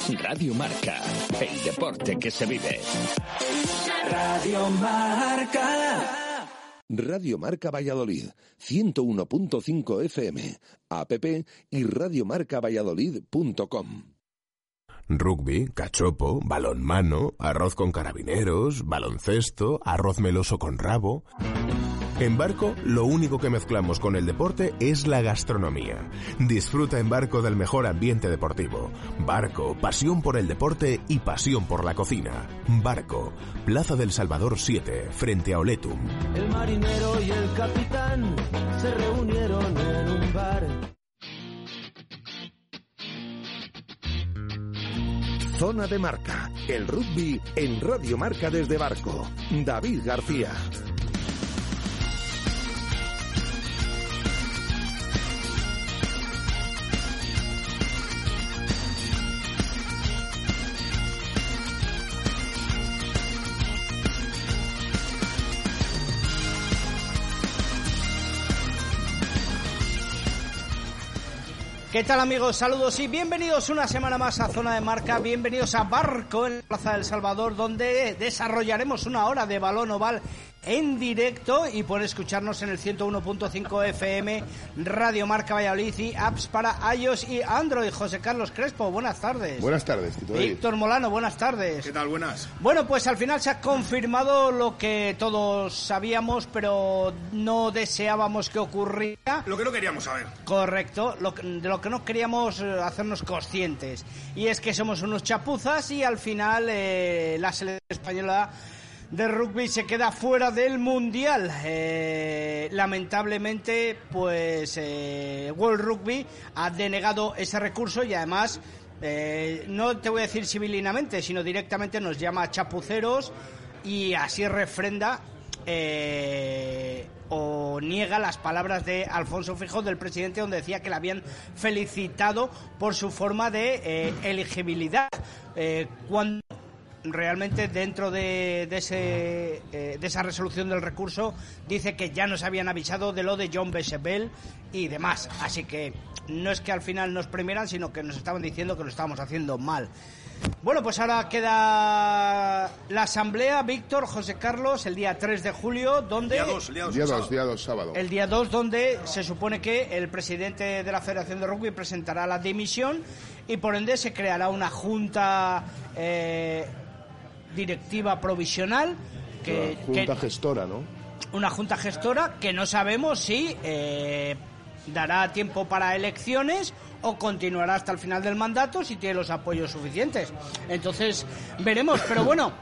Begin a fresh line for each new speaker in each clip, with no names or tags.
Radio Marca, el deporte que se vive.
Radio Marca.
Radio Marca Valladolid, 101.5 FM, app y radiomarcavalladolid.com.
Rugby, cachopo, balonmano, arroz con carabineros, baloncesto, arroz meloso con rabo. En Barco, lo único que mezclamos con el deporte es la gastronomía. Disfruta en Barco del mejor ambiente deportivo. Barco, pasión por el deporte y pasión por la cocina. Barco, Plaza del Salvador 7, frente a Oletum.
El marinero y el capitán se reunieron en un bar.
Zona de Marca, el rugby en Radio Marca desde Barco. David García.
¿Qué tal amigos? Saludos y bienvenidos una semana más a Zona de Marca, bienvenidos a Barco en la Plaza del Salvador, donde desarrollaremos una hora de balón oval en directo y por escucharnos en el 101.5 FM, Radio Marca Valladolid y apps para iOS y Android. José Carlos Crespo, buenas tardes.
Buenas tardes, Tito.
Víctor Molano, buenas tardes.
¿Qué tal? Buenas.
Bueno, pues al final se ha confirmado lo que todos sabíamos, pero no deseábamos que ocurriera.
Lo que no queríamos saber.
Correcto, lo que- de lo que no queríamos eh, hacernos conscientes. Y es que somos unos chapuzas y al final eh, la selección española de rugby se queda fuera del mundial. Eh, lamentablemente, pues eh, World Rugby ha denegado ese recurso y además, eh, no te voy a decir civilinamente, sino directamente nos llama chapuceros y así refrenda eh, o niega las palabras de Alfonso Fijo del presidente donde decía que le habían felicitado por su forma de elegibilidad. Cuando realmente dentro de, de ese, eh, de esa resolución del recurso dice que ya nos habían avisado de lo de John Bechebel y demás. Así que no es que al final nos premiaran, sino que nos estaban diciendo que lo estábamos haciendo mal. Bueno, pues ahora queda la asamblea, Víctor, José Carlos, el día 3 de julio, donde...
Día 2, día 2.
Día 2, día 2, sábado.
El día 2, donde se supone que el presidente de la Federación de Rugby presentará la dimisión y por ende se creará una junta eh, directiva provisional. Que,
La Junta
que-
gestora, ¿no?
una junta gestora que no sabemos si eh, dará tiempo para elecciones o continuará hasta el final del mandato si tiene los apoyos suficientes. Entonces, veremos. Pero bueno,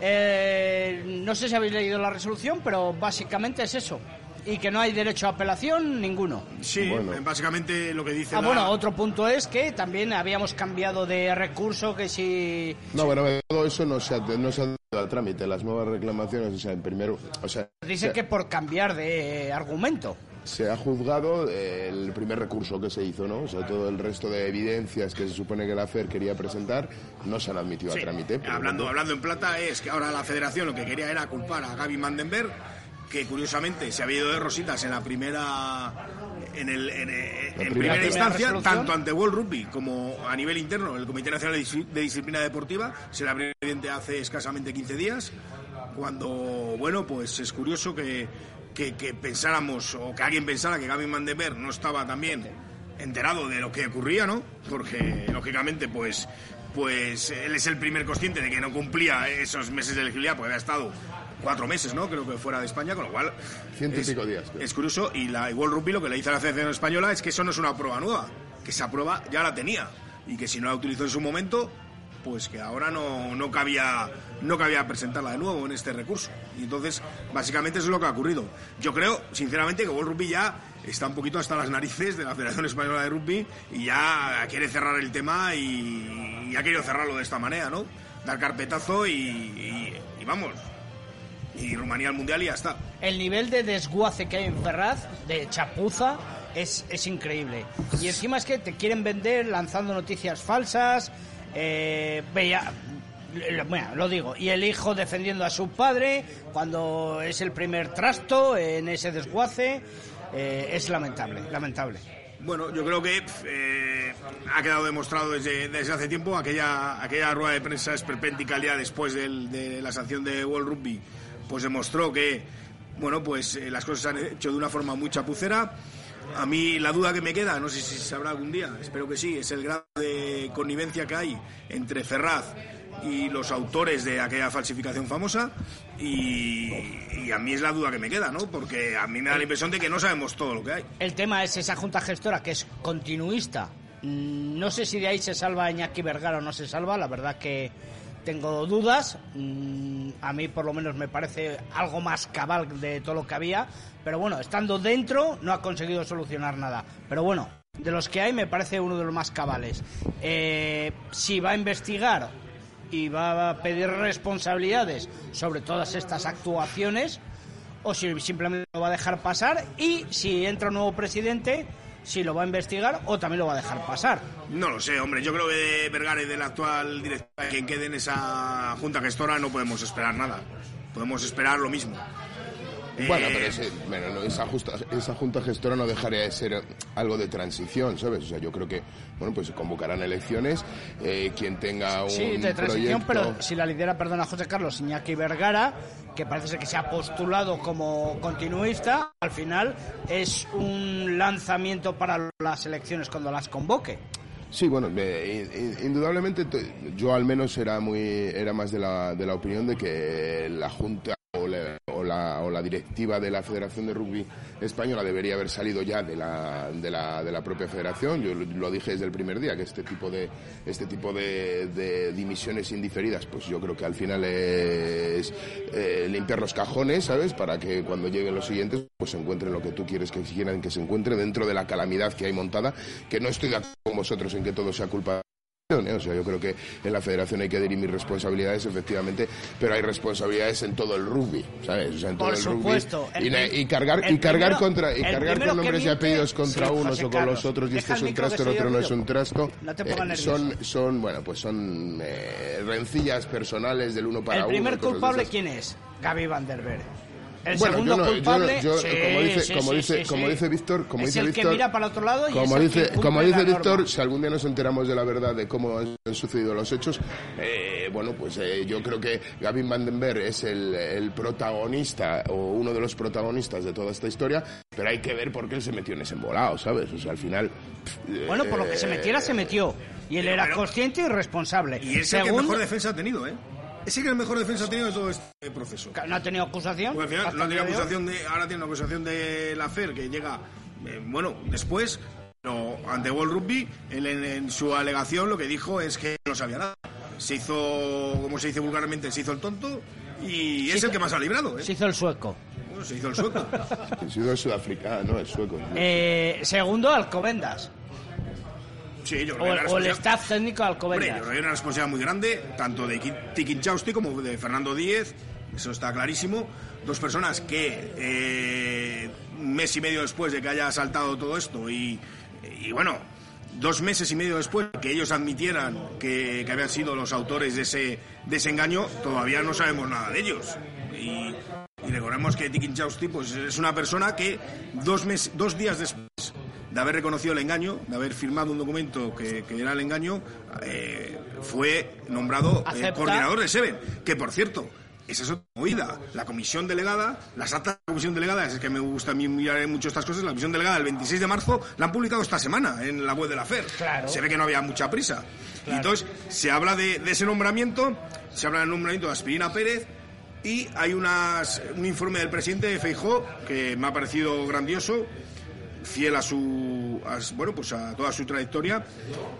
eh, no sé si habéis leído la resolución, pero básicamente es eso. Y que no hay derecho a apelación ninguno.
Sí,
Bueno.
básicamente lo que dice
Ah,
la-
bueno, otro punto es que también habíamos cambiado de recurso, que si...
No, bueno, todo eso no se ha, no se ha dado a trámite. Las nuevas reclamaciones, o sea, en primero, o sea,
Dice
se,
que por cambiar de argumento.
se ha juzgado eh, el primer recurso que se hizo, ¿no? O sea, todo el resto de evidencias que se supone que la FER quería presentar no se han admitido
Sí,
a trámite.
hablando, hablando en plata, es que ahora la federación lo que quería era culpar a Gaby Mandenberg, que curiosamente se había ido de rositas en la primera. En, el, en, en
primera-
instancia, tanto ante World Rugby como a nivel interno, el Comité Nacional de Dis- de Disciplina Deportiva, se le abrió hace escasamente 15 días, cuando, bueno, pues es curioso que, que, que pensáramos, o que alguien pensara que Gaby Mandenberg no estaba también enterado de lo que ocurría, ¿no? Porque, lógicamente, pues, pues él es el primer consciente de que no cumplía esos meses de elegibilidad, porque había estado cuatro meses, ¿no? Creo que fuera de España, con lo cual...
Ciento y pico días, creo.
Es curioso, y la igual Rugby lo que le dice a la Federación Española es que eso no es una prueba nueva, que esa prueba ya la tenía, y que si no la utilizó en su momento, pues que ahora no, no cabía no cabía presentarla de nuevo en este recurso. Y entonces, básicamente eso es lo que ha ocurrido. Yo creo, sinceramente, que World Rugby ya está un poquito hasta las narices de la Federación Española de Rugby y ya quiere cerrar el tema y, y ha querido cerrarlo de esta manera, ¿no? dar carpetazo y, y- y vamos. Y Rumanía al Mundial y ya está.
El nivel de desguace que hay en Ferraz, de chapuza, es, es increíble. Y encima es que te quieren vender lanzando noticias falsas. Eh, bueno, lo digo. Y el hijo defendiendo a su padre cuando es el primer trasto en ese desguace. eh, es lamentable, lamentable.
Bueno, yo creo que eh, ha quedado demostrado desde, desde hace tiempo aquella, aquella rueda de prensa esperpéntica día después del- de la sanción de World Rugby, pues demostró que, bueno, pues eh, las cosas se han hecho de una forma muy chapucera. A mí la duda que me queda, no sé si se sabrá algún día, espero que sí, es el grado de connivencia que hay entre Ferraz y los autores de aquella falsificación famosa y, a mí es la duda que me queda, ¿no? Porque a mí me da la impresión de que no sabemos todo lo que hay.
El tema es esa junta gestora que es continuista. Mm, No sé si de ahí se salva Iñaki Vergara o no se salva, la verdad que tengo dudas. Mm, A mí por lo menos me parece algo más cabal de todo lo que había. Pero bueno, estando dentro no ha conseguido solucionar nada. Pero bueno, de los que hay me parece uno de los más cabales. Eh, si va a investigar y va a pedir responsabilidades sobre todas estas actuaciones, o si simplemente lo va a dejar pasar y si entra un nuevo presidente, si lo va a investigar o también lo va a dejar pasar.
No lo sé, hombre. Yo creo que de Vergara y del actual director, quien quede en esa junta gestora, no podemos esperar nada. Podemos esperar lo mismo.
Bueno,
Eh,
pero ese- bueno, no, esa, justa- esa junta gestora no dejaría de ser algo de transición, ¿sabes? O sea, yo creo que, bueno, pues se convocarán elecciones, eh, quien tenga un
Sí, de transición,
proyecto...
pero si la lidera, perdona José Carlos, Iñaki Vergara, que parece ser que se ha postulado como continuista, al final es un lanzamiento para las elecciones cuando las convoque.
Sí, bueno, eh, in- in- indudablemente yo al menos era muy era más de la, de la opinión de que la Junta o la, o, la, o la directiva de la Federación de Rugby Española debería haber salido ya de la, de la, de la propia federación. Yo lo, dije desde el primer día, que este tipo de este tipo de, de dimisiones indiferidas, pues yo creo que al final es eh, limpiar los cajones, ¿sabes? Para que cuando lleguen los siguientes pues se encuentren lo que tú quieres que quieran que se encuentre dentro de la calamidad que hay montada, que no estoy de acuerdo con vosotros en que todo sea culpa. O sea, yo creo que en la federación hay que dirimir responsabilidades, efectivamente, pero hay responsabilidades en todo el rugby, ¿sabes? O sea, en todo
Por
el
supuesto.
rugby. Y,
El prim-
y cargar,
el
y cargar
primero-
contra, y
el
cargar con nombres y apellidos contra
Sí,
unos
José
o con
Carlos.
los otros, y este
el
es un trasto, el otro no es un trasto.
No te pongas
eh,
nervioso.
son, son, bueno, pues son eh, rencillas personales del uno para
¿El
uno.
primer
y cosas de
culpable quién es? Gaby Van der Berg. El
Bueno,
segundo
yo no- yo no-
culpable,
yo,
sí,
como dice,
sí,
como
sí,
dice,
sí,
como
sí.
dice Víctor, como
es
dice
el
Víctor,
que mira para otro lado y
como dice, como dice Víctor,
norma.
si algún día nos enteramos de la verdad de cómo han sucedido los hechos, eh, bueno, pues eh, yo creo que Gavin Vandenberg es el, el protagonista o uno de los protagonistas de toda esta historia, pero hay que ver por qué él se metió en ese embolado, ¿sabes? O sea, al final. pff,
Bueno, por lo que se metiera, se metió. Y él era
Pero-
consciente y responsable.
Y es el que mejor defensa ha tenido, ¿eh? Es el que mejor defensa ha tenido de todo este proceso.
no ha tenido acusación.
Porque al final no
el de hoy.
acusación de, ahora tiene una acusación de la FER que llega, eh, bueno, después, pero ante World Rugby, él en, en su alegación lo que dijo es que no sabía nada. Se hizo, como se dice vulgarmente, se hizo el tonto y es
hizo-
el que más ha librado, ¿eh?
Se hizo el sueco.
Bueno, se hizo el sueco.
Ha sido el sudafricano, no, el sueco.
Eh, segundo, Alcobendas.
Sí, yo
O,
que
el- o staff técnico de
Hombre, yo
Alcobendas.
creo que hay una responsabilidad muy grande, tanto de Ki- Tiki Chausti como de Fernando Díez, eso está clarísimo. Dos personas que eh, un mes y medio después de que haya saltado todo esto y, y bueno, dos meses y medio después que ellos admitieran que, que habían sido los autores de ese, de ese engaño, todavía no sabemos nada de ellos. Y, y recordemos que Tiki Chausti pues, es una persona que dos, mes, dos días después de haber reconocido el engaño, de haber firmado un documento que, que era el engaño, eh, fue nombrado eh, coordinador de Seven. Que por cierto, esa es otra movida. La comisión delegada, las actas de la comisión delegada, es que me gusta a mí mirar mucho estas cosas, la comisión delegada del 26 de marzo la han publicado esta semana en la web de la FER.
Claro.
Se ve que no había mucha prisa. Y entonces se habla de, de ese nombramiento, se habla del nombramiento de Aspirina Pérez, y hay unas, un informe del presidente de Feijó que me ha parecido grandioso, fiel a su a, bueno pues a toda su trayectoria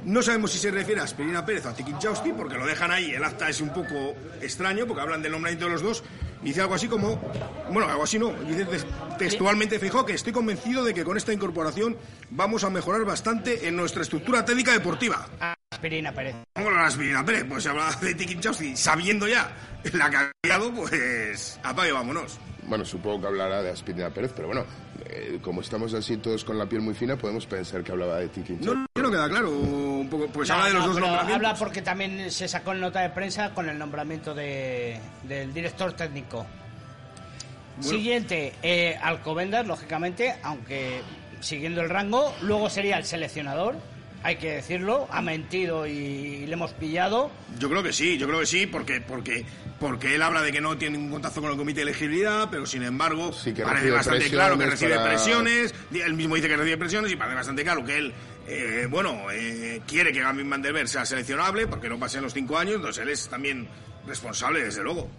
no sabemos si se refiere a Aspirina Pérez o a Tikin Chausti porque lo dejan ahí el acta es un poco extraño porque hablan del nombramiento de los dos y dice algo así como bueno algo así no dice te- textualmente Feijó que estoy convencido de que con esta incorporación vamos a mejorar bastante en nuestra estructura técnica deportiva
aspirina Pérez.
¿Cómo la aspirina Pérez? Pues se hablaba de Tiki Chowski, sabiendo ya la que ha pues apague, vámonos.
Bueno, supongo que hablará de Aspirina Pérez, pero bueno, eh, como estamos así todos con la piel muy fina, podemos pensar que hablaba de Tiki
No, no, no queda claro, un poco, pues habla de los
No,
dos nombramientos.
habla porque también se sacó en nota de prensa con el nombramiento de, del director técnico. Siguiente, eh, Alcobendas, lógicamente, aunque siguiendo el rango, luego sería el seleccionador, hay que decirlo, ha mentido y, le hemos pillado.
Yo creo que sí, yo creo que sí, porque porque porque él habla de que no tiene ningún contacto con el comité de elegibilidad, pero sin embargo
Sí, que
parece bastante claro que recibe
para-
presiones, él mismo dice que recibe presiones y parece bastante claro que él, eh, bueno, eh, quiere que Gavin Van der sea seleccionable porque no pasen los cinco años, entonces él es también responsable, desde luego.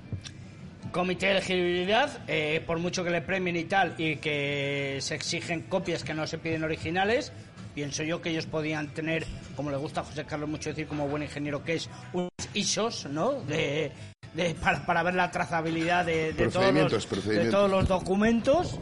Comité de elegibilidad, eh, por mucho que le premien y tal, y que se exigen copias que no se piden originales, pienso yo que ellos podían tener, como le gusta a José Carlos mucho decir, como buen ingeniero que es, unos ISOs, ¿no? De, de- para, para ver la trazabilidad de, de todos, los, de
procedimientos.
todos los documentos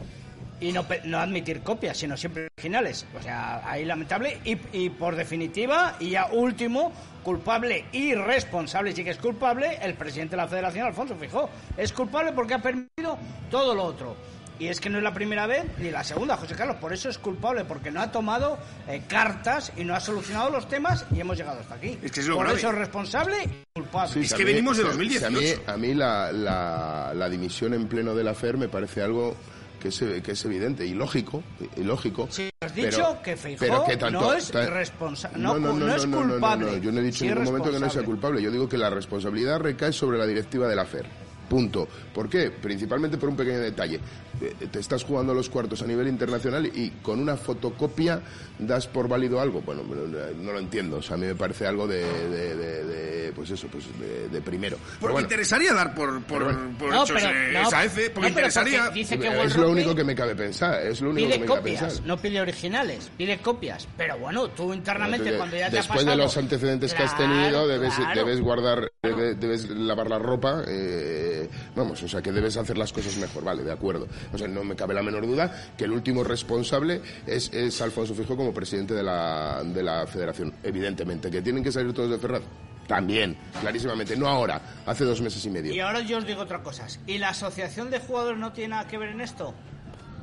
y no, no admitir copias, sino siempre originales. O sea, ahí lamentable. Y, y por definitiva, y ya último, culpable y responsable, sí que es culpable, el presidente de la Federación, Alfonso Fijó. Es culpable porque ha permitido todo lo otro. Y es que no es la primera vez ni la segunda, José Carlos. Por eso es culpable, porque no ha tomado eh, cartas y no ha solucionado los temas y hemos llegado hasta aquí.
Es que es lo
por
grave.
eso es responsable y culpable.
Sí,
Es que
mí-
venimos de
si a-
2018.
si A mí, a mí la, la, la dimisión en pleno de la FER me parece algo que es, que es evidente y lógico. Y lógico
Sí, has
pero-
dicho que Feijóo
pero que tanto-
no es
ta-
responsa-
No,
no
no, no,
no es
no, no, no,
culpable,
no, Yo no he dicho
sí
en ningún momento que no sea
responsable.
culpable. Yo digo que la responsabilidad recae sobre la directiva de la FER. Punto. ¿Por qué? Principalmente por un pequeño detalle. Eh, Te estás jugando los cuartos a nivel internacional y con una fotocopia das por válido algo. Bueno, no lo entiendo. O sea, a mí me parece algo de, de- de- de, pues eso, pues de, de primero. Pero
Porque
bueno,
interesaría dar por, por,
Pero bueno.
por
No,
hechos
pero-
eh,
no,
esa F, porque
no, pero
interesaría...
porque dice que
es
World
lo único que me cabe pensar. Es lo único
pide
que me cabe
copias,
pensar.
no pide originales, pide copias. Pero bueno, tú internamente cuando ya te ha
después
pasado...
de los antecedentes que has tenido debes,
claro.
debes guardar debe- debes lavar la ropa eh, vamos o sea que debes hacer las cosas mejor. Vale de acuerdo. O sea no me cabe la menor duda que el último responsable es, es Alfonso Fijo como presidente de la, de la federación. Evidentemente que tienen que salir todos de Ferraz. También clarísimamente. No ahora hace dos meses y medio.
Y ahora yo os digo otra cosa. ¿Y la asociación de jugadores no tiene nada que ver en esto?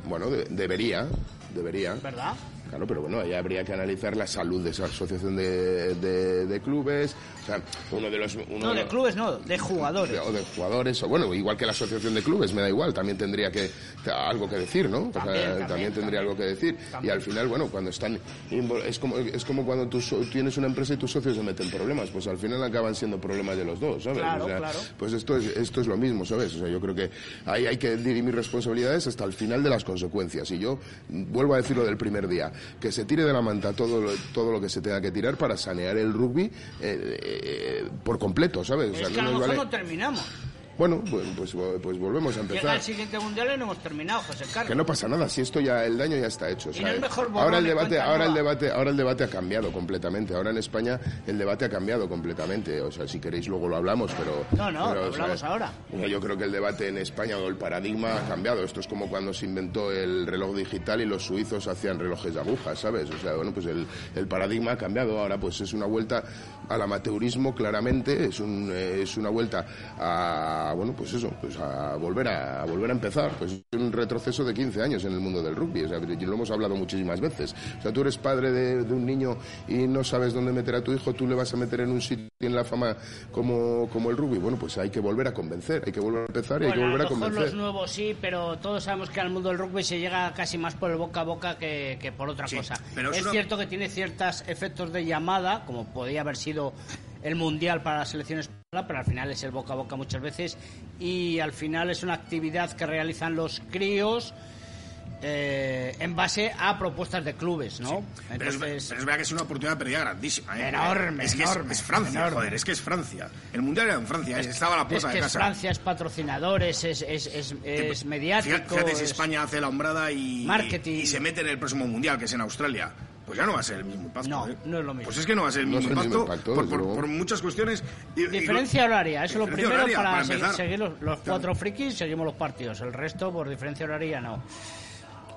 bueno de- debería debería.
¿Verdad?
Claro, pero bueno, ahí habría que analizar la salud de esa asociación de, de- de clubes. O sea, uno de los. Uno
No, de
los-
clubes no, de jugadores.
o de jugadores, o bueno, igual que la asociación de clubes, me da igual, también tendría que algo que decir, ¿no? O sea,
También,
también,
también,
tendría algo que decir. Y al final, bueno, cuando están es como es como cuando tú tienes una empresa y tus socios se meten problemas, pues al final acaban siendo problemas de los dos, ¿sabes?
Claro,
O sea,
claro.
Pues esto es esto es lo mismo, ¿sabes? O sea, yo creo que ahí hay que dirimir responsabilidades hasta el final de las consecuencias. Y yo vuelvo a decirlo del primer día, que se tire de la manta todo lo, todo lo que se tenga que tirar para sanear el rugby eh, eh, por completo, ¿sabes? O sea,
es que a lo mejor
vale-
no terminamos.
Bueno, pues, pues, pues volvemos a
Llega
empezar.
el siguiente mundial y no hemos terminado, José Carlos.
Que no pasa nada, si esto ya el daño ya está hecho. o
Y
sea,
no es mejor
ahora el debate, ahora el debate, ahora el debate ha cambiado completamente. Ahora en España el debate ha cambiado completamente. O sea, si queréis luego lo hablamos, pero
No, no,
pero,
lo
o sea,
hablamos ahora.
yo creo que el debate en España o el paradigma ha cambiado. Esto es como cuando se inventó el reloj digital y los suizos hacían relojes de agujas, ¿sabes? O sea, bueno, pues el, el paradigma ha cambiado. Ahora pues es una vuelta al amateurismo claramente, es un, eh, es una vuelta a bueno, pues eso, pues a volver a, a volver a empezar, pues es un retroceso de 15 años en el mundo del rugby, o sea, lo hemos hablado muchísimas veces. O sea, tú eres padre de, de un niño y no sabes dónde meter a tu hijo, tú le vas a meter en un sitio en la fama como, como el rugby. Bueno, pues hay que volver a convencer, hay que volver a empezar y hay que volver
a
a
lo mejor
convencer.
los nuevos sí, pero todos sabemos que al mundo del rugby se llega casi más por el boca a boca que, que por otra
Sí,
cosa.
pero
es
es una-
cierto que tiene ciertos efectos de llamada, como podía haber sido el mundial para la selección española, pero al final es el boca a boca muchas veces y al final es una actividad que realizan los críos. eh, en base a propuestas de clubes, ¿no?
Pero es, pero es verdad que es una oportunidad perdida grandísima. ¿eh?
Enorme,
Es que es-
enorme,
es, Francia,
enorme.
joder, es que es Francia. El mundial era en Francia, es- estaba a la
es
puerta
que
de
es
casa.
Francia, es patrocinadores, es, es, es, es mediático.
Fíjate, fíjate si
es-
España hace la hombrada y,
Marketing.
y se mete en el próximo mundial, que es en Australia. Pues ya no va a ser el mismo impacto.
No,
¿eh?
no es lo mismo.
Pues es que no va a ser el
No
mismo
es el mismo
impacto, por, muchas cuestiones. Y- y-
Diferencia horaria, eso es lo
Diferencia
primero
horaria,
para,
para
seguir,
empezar.
seguir los, los cuatro frikis, seguimos los partidos. El resto, por diferencia horaria, no.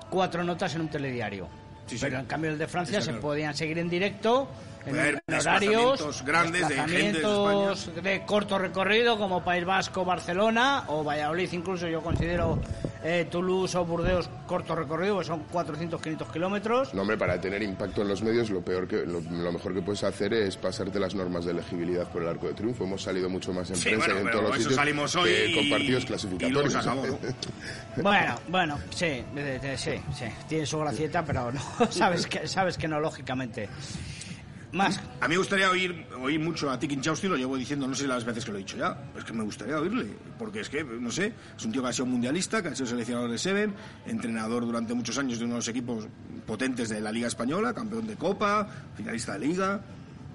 Cuatro notas en un telediario.
Sí, sí.
Pero en cambio el de Francia se
claro.
podían seguir en directo
Puede haber
horarios,
grandes de gente de
de corto recorrido como País Vasco, Barcelona o Valladolid, incluso yo considero eh, Toulouse o Burdeos corto recorrido, que son 400, 500 kilómetros.
No, hombre, para tener impacto en los medios, lo peor que lo, lo mejor que puedes hacer es pasarte las normas de elegibilidad por el arco de triunfo. Hemos salido mucho más en
Sí,
prensa
bueno,
y en todos los
eso
sitios
salimos hoy
que con
y-
partidos
y
clasificatorios.
acabó, ¿no?
Bueno, bueno, sí, sí, sí, tiene su gracieta, pero no, sabes que, sabes que no, lógicamente. Más,
A mí me gustaría oír, oír mucho a Tiki Chausti, lo llevo diciendo no sé las veces que lo he dicho ya, es que me gustaría oírle, porque es que, no sé, es un tío que ha sido mundialista, que ha sido seleccionador de Seven, entrenador durante muchos años de uno de los equipos potentes de la Liga Española, campeón de Copa, finalista de Liga,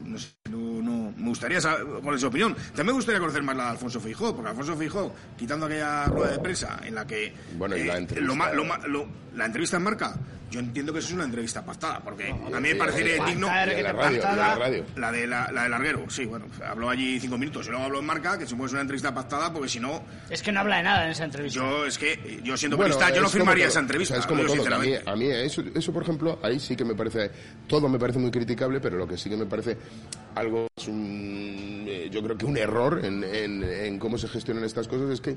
no sé, no, no, me gustaría saber cuál es su opinión. También me gustaría conocer más la de Alfonso Feijó, porque Alfonso Feijó, quitando aquella rueda de prensa en la que... eh,
Bueno, y la entrevista.
lo ma- lo ma- lo- la entrevista en marca, yo entiendo que eso es una entrevista pactada, porque a mí me parecería digno...
La la radio.
La de la, la de Larguero, sí, bueno, habló allí cinco minutos y luego habló en marca, que supongo que es una entrevista pactada, porque si no,
es que no habla de nada en esa entrevista.
yo es que, yo siendo
Bueno,
periodista, yo no firmaría
todo.
esa entrevista.
O sea, es como
yo
todo. A mí, a mí eso, eso, por ejemplo, ahí sí que me parece, todo me parece muy criticable, pero lo que sí que me parece algo, es un, eh, yo creo que un error en, en- en cómo se gestionan estas cosas es que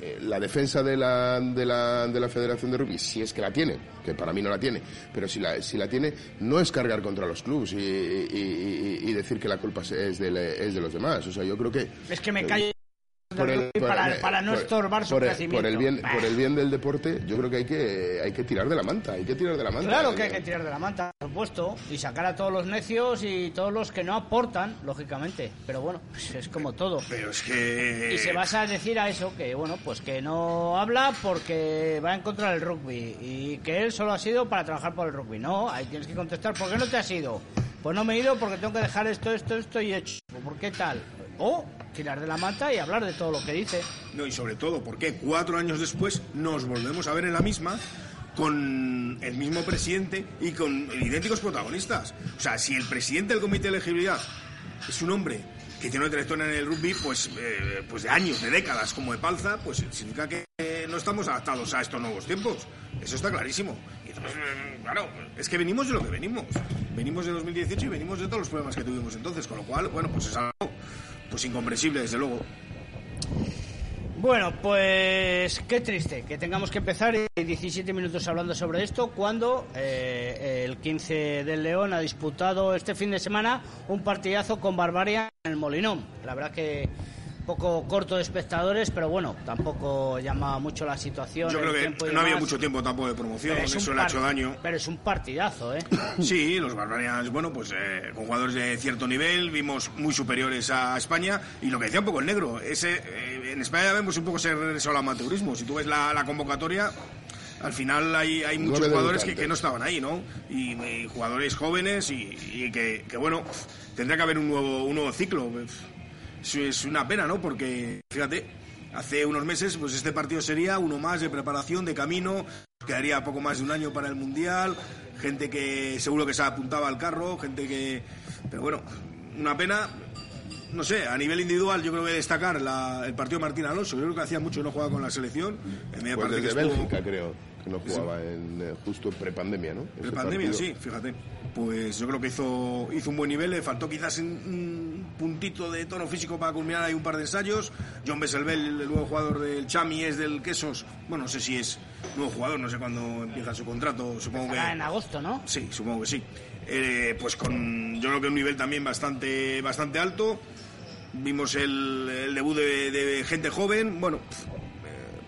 eh, la defensa de la, de, la, de la Federación de Rugby, si es que la tiene, que para mí no la tiene, pero si la, si la tiene, no es cargar contra los clubes y, y- decir que la culpa es de, es de los demás. O sea, yo creo que
Es que me callo
por el- por-
para,
eh,
para no
por-
estorbar su
por el-
crecimiento.
Por el, bien, por el bien del deporte, yo creo que hay que hay que tirar de la manta, hay que tirar de la manta.
Claro que hay que tirar de la manta, por supuesto, y sacar a todos los necios y todos los que no aportan, lógicamente. Pero bueno, pues es como todo.
Pero es que...
Y se basa a decir a eso que, bueno, pues que no habla porque va en contra del rugby y que él solo ha sido para trabajar por el rugby. No, ahí tienes que contestar, ¿por qué no te has ido? Pues no me he ido porque tengo que dejar esto, esto, esto y hecho. ¿Por qué tal? O tirar de la manta y hablar de todo lo que dice.
No, y sobre todo, porque cuatro años después nos volvemos a ver en la misma con el mismo presidente y con idénticos protagonistas. O sea, si el presidente del comité de elegibilidad es un hombre que tiene una trayectoria en el rugby, pues, eh, pues de años, de décadas, como de palza, pues significa que no estamos adaptados a estos nuevos tiempos. Eso está clarísimo. Y entonces, eh, claro, es que venimos de lo que venimos. Venimos de 2018 y venimos de todos los problemas que tuvimos entonces, con lo cual, bueno, pues es algo pues incomprensible, desde luego.
Bueno, pues qué triste que tengamos que empezar en 17 minutos hablando sobre esto cuando eh, el 15 del León ha disputado este fin de semana un partidazo con Barbaria en el Molinón. La verdad que poco corto de espectadores, pero bueno, tampoco llama mucho la situación.
Yo creo que no había
demás.
mucho tiempo tampoco de promoción,
Pero es un
eso le ha hecho daño.
Pero es un partidazo, ¿eh?
Sí, los Barbarians, bueno, pues eh, con jugadores de cierto nivel, vimos muy superiores a España. Y lo que decía un poco el negro, ese, eh, en España ya vemos un poco ese regreso al amateurismo. Si tú ves la, la convocatoria, al final hay, hay muchos jugadores que, que no estaban ahí, ¿no? Y, y jugadores jóvenes y, y que, que, bueno, tendrá que haber un nuevo, un nuevo ciclo. Es una pena, ¿no? Porque, fíjate, hace unos meses, pues este partido sería uno más de preparación, de camino, quedaría poco más de un año para el Mundial, gente que seguro que se apuntaba al carro, gente que... Pero bueno, una pena, no sé, a nivel individual yo creo que destacar la- el partido de Martín Alonso, yo creo que hacía mucho que no jugaba con la selección, en media
Pues
parte que estuvo-
Bélgica, creo, que no jugaba en, eh, justo prepandemia, ¿no? Ese
de pandemia,
partido.
sí, fíjate. Pues yo creo que hizo, hizo un buen nivel, le faltó quizás un, un puntito de tono físico para culminar ahí un par de ensayos. John Besselbel, el nuevo jugador del Chami, es del Quesos. Bueno, no sé si es nuevo jugador, no sé cuándo empieza su contrato, supongo que...
En agosto, ¿no?
Sí, supongo que sí. Eh, pues con yo creo que un nivel también bastante, bastante alto. Vimos el, el debut de, de gente joven, bueno,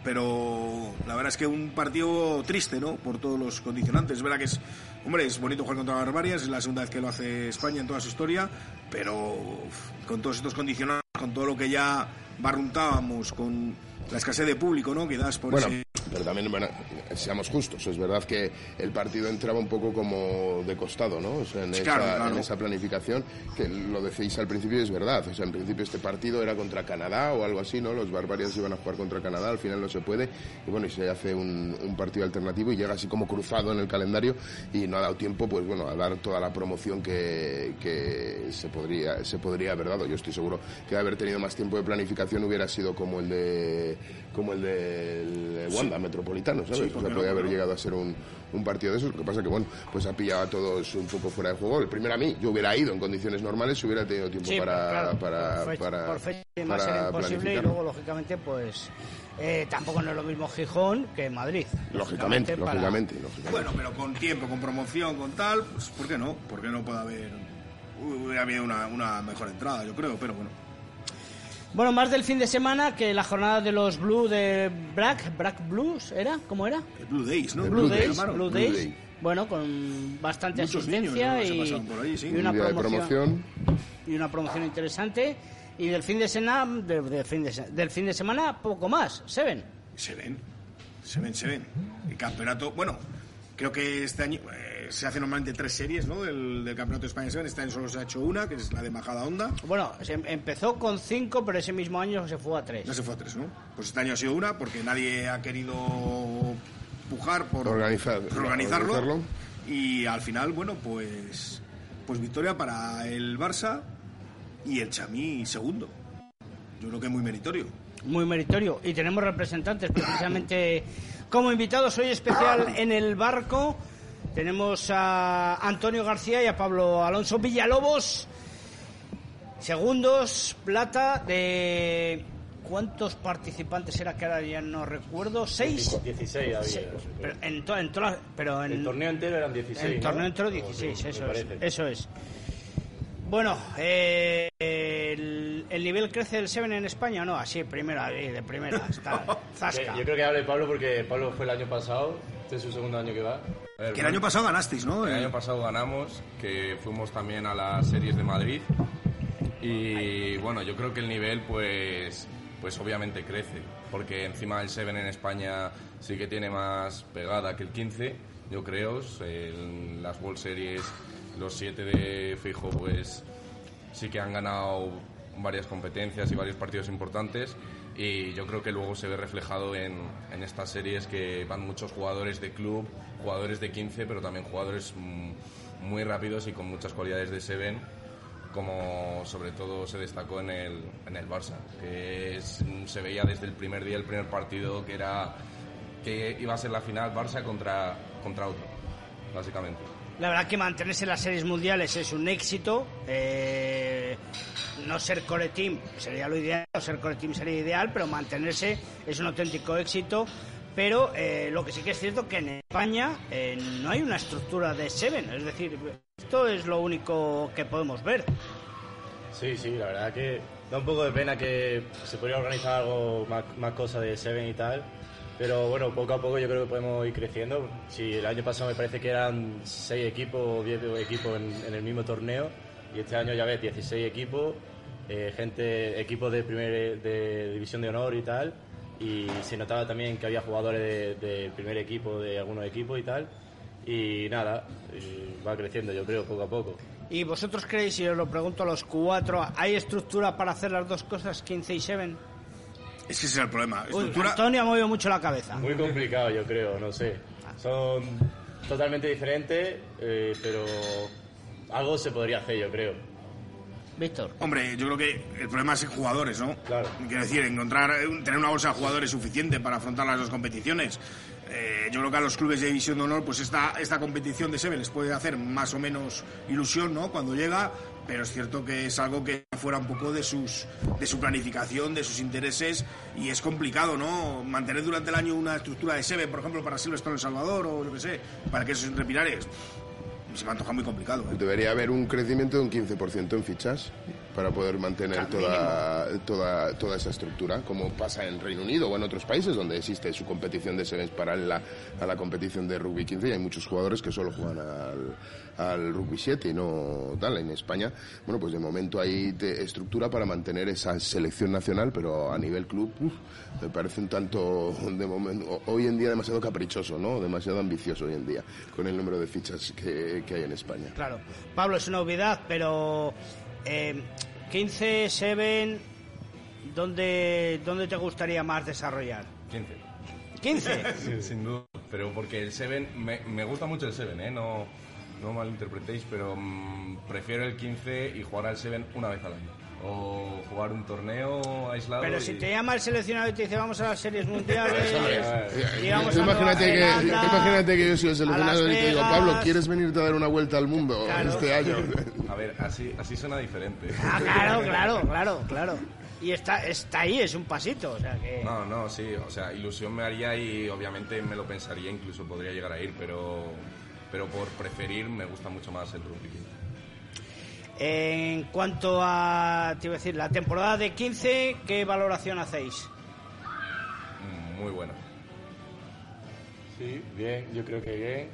pero la verdad es que un partido triste, ¿no? Por todos los condicionantes. Es verdad que es, hombre, es bonito jugar contra Barbarias, es la segunda vez que lo hace España en toda su historia, pero uf, con todos estos condicionantes, con todo lo que ya barruntábamos, con la escasez de público, ¿no? Que das por
Bueno,
ese...
pero también, bueno, seamos justos, es verdad que el partido entraba un poco como de costado, ¿no? O sea, en, esa,
claro, claro.
en esa planificación, que lo decís al principio y es verdad, o sea, en principio este partido era contra Canadá o algo así, ¿no? Los Barbarians iban a jugar contra Canadá, al final no se puede, y bueno, y se hace un, un partido alternativo y llega así como cruzado en el calendario y no ha dado tiempo, pues bueno, a dar toda la promoción que, que se podría se podría haber dado. Yo estoy seguro que de haber tenido más tiempo de planificación hubiera sido como el de como el del Wanda, la Metropolitano, ¿sabes?
Sí,
o
¿por
sea,
no?
podía haber
¿Por qué no?
llegado a ser un, un partido de esos. Lo que pasa que, bueno, pues ha pillado a todos un poco fuera de juego. El primero a mí, yo hubiera ido en condiciones normales si hubiera tenido tiempo
Sí,
para,
claro,
para,
por fecha,
para,
por fecha
para
era imposible y luego, lógicamente, pues eh, tampoco no es lo mismo Gijón que Madrid.
Lógicamente,
para-
lógicamente, lógicamente.
Bueno, pero con tiempo, con promoción, con tal, pues ¿por qué no? ¿Por qué no puede haber... Hubiera habido una, una mejor entrada, yo creo, pero bueno.
Bueno, más del fin de semana que la jornada de los Blue de Black, Black Blues, ¿era? ¿Cómo era?
El Blue Days, ¿no?
Blue,
Blue
Days,
Days,
Blue
Blue
Days.
Day.
Bueno, con bastante
Muchos
asistencia
niños, ¿no? se
y,
pasaron por ahí, sí.
y una promoción,
promoción.
y una promoción interesante. Y del fin de semana, de- de fin de se- del fin de semana poco más, Seven.
Se ven, se ven, se ven. El campeonato, bueno, creo que este año eh, se hacen normalmente tres series, ¿no? Del, del campeonato de España Seven. Este año solo se ha hecho una, que es la de Majada Onda.
Bueno, se em- empezó con cinco, pero ese mismo año se fue a tres.
Ya se fue a tres, ¿no? Pues este año ha sido una, porque nadie ha querido pujar por,
Organizar-
por organizarlo.
organizarlo.
Y al final, bueno, pues, pues victoria para el Barça y el Chamí segundo. Yo creo que muy meritorio.
Muy meritorio. Y tenemos representantes precisamente como invitados hoy especial en el barco. Tenemos a Antonio García y a Pablo Alonso Villalobos. Segundos, plata de... ¿Cuántos participantes era que ahora ya no recuerdo? ¿Seis?
16 había.
Pero en, to- en todas- pero en
El torneo entero eran 16.
el
¿no?
torneo entero
O
16,
sí,
eso es, eso es. Bueno, eh, el, el nivel crece del Seven en España o no? Así, primera, de primera, está, zasca.
Yo creo que hable Pablo porque Pablo fue el año pasado. Este es su segundo año que va.
Ver,
Que el año pasado ganasteis, ¿no?
El
Eh,
año pasado ganamos, que fuimos también a las series de Madrid. Y bueno, yo creo que el nivel, pues, pues obviamente crece. Porque encima el Seven en España sí que tiene más pegada que el 15, yo creo. En las World Series, los 7 de fijo, pues sí que han ganado varias competencias y varios partidos importantes y yo creo que luego se ve reflejado en, en estas series que van muchos jugadores de club, jugadores de 15, pero también jugadores mm, muy rápidos y con muchas cualidades de Seven, como sobre todo se destacó en el, en el Barça, que es- se veía desde el primer día, el primer partido, que era que iba a ser la final Barça contra, contra otro, básicamente.
La verdad que mantenerse en las series mundiales es un éxito. eh, no ser core team sería lo ideal, no ser core team sería ideal, pero mantenerse es un auténtico éxito. Pero eh, lo que sí que es cierto que en España eh, no hay una estructura de Seven, es decir, esto es lo único que podemos ver.
Sí, sí, la verdad que da un poco de pena que se podría organizar algo más, más cosas de Seven y tal. Pero bueno, poco a poco yo creo que podemos ir creciendo. Si el año pasado me parece que eran 6 equipos o 10 equipos en, en el mismo torneo, y este año ya ves 16 equipos, eh, gente, equipos de, primer, de división de honor y tal. Y se notaba también que había jugadores de- del primer equipo, de algunos equipos y tal. Y nada, va creciendo yo creo poco a poco.
¿Y vosotros creéis, y os lo pregunto a los cuatro, ¿hay estructura para hacer las dos cosas, 15 y 7?
Es que ese es el problema.
Uy,
Estructura...
Antonio ha movido mucho la cabeza.
Muy complicado, yo creo, no sé. Son totalmente diferentes, eh, pero algo se podría hacer, yo creo.
Víctor.
Hombre, yo creo que el problema es en jugadores, ¿no?
Claro.
Quiero decir, encontrar, eh, tener una bolsa de jugadores suficiente para afrontar las dos competiciones. Eh, yo creo que a los clubes de división de honor, pues esta, esta competición de Seven les puede hacer más o menos ilusión, ¿no? Cuando llega, pero es cierto que es algo que fuera un poco de sus de su planificación, de sus intereses y es complicado, ¿no? Mantener durante el año una estructura de Seven, por ejemplo, para Silvestre en El Salvador o yo qué sé, para que esos repinares, se me antoja muy complicado. ¿eh?
Debería haber un crecimiento de un 15% en fichas para poder mantener toda, toda, toda esa estructura, como pasa en Reino Unido o en otros países donde existe su competición de sevens paralela a la competición de rugby 15 y hay muchos jugadores que solo juegan al, al rugby 7 y no tal. En España, bueno, pues de momento hay te- estructura para mantener esa selección nacional, pero a nivel club uf, me parece un tanto, de momento, hoy en día demasiado caprichoso, ¿no? Demasiado ambicioso hoy en día con el número de fichas que, que hay en España.
Claro. Pablo, es una obviedad, pero eh, 15, 7, ¿dónde, ¿dónde te gustaría más desarrollar?
15.
15.
Sí, sin duda. Pero porque el Seven, me, me gusta mucho el Seven, ¿eh? No, no malinterpretéis, pero mm, prefiero el 15 y jugar al Seven una vez al año. O jugar un torneo aislado.
Pero
y-
si te llama el seleccionado y te dice vamos a las series mundiales, y vamos
tú
a Nueva
imagínate, que, imagínate que yo soy el seleccionado y te digo. Pablo, ¿quieres venirte a dar una vuelta al mundo
Claro.
este año?
A ver, así, así suena diferente.
Ah, claro, claro, claro, claro. Y está, está ahí, es un pasito, o sea que...
No, no, sí, o sea, ilusión me haría y obviamente me lo pensaría, incluso podría llegar a ir, pero, pero por preferir me gusta mucho más el rugby.
En cuanto a, te iba a decir, la temporada de 15, ¿qué valoración hacéis?
Muy buena.
Sí, bien, yo creo que bien.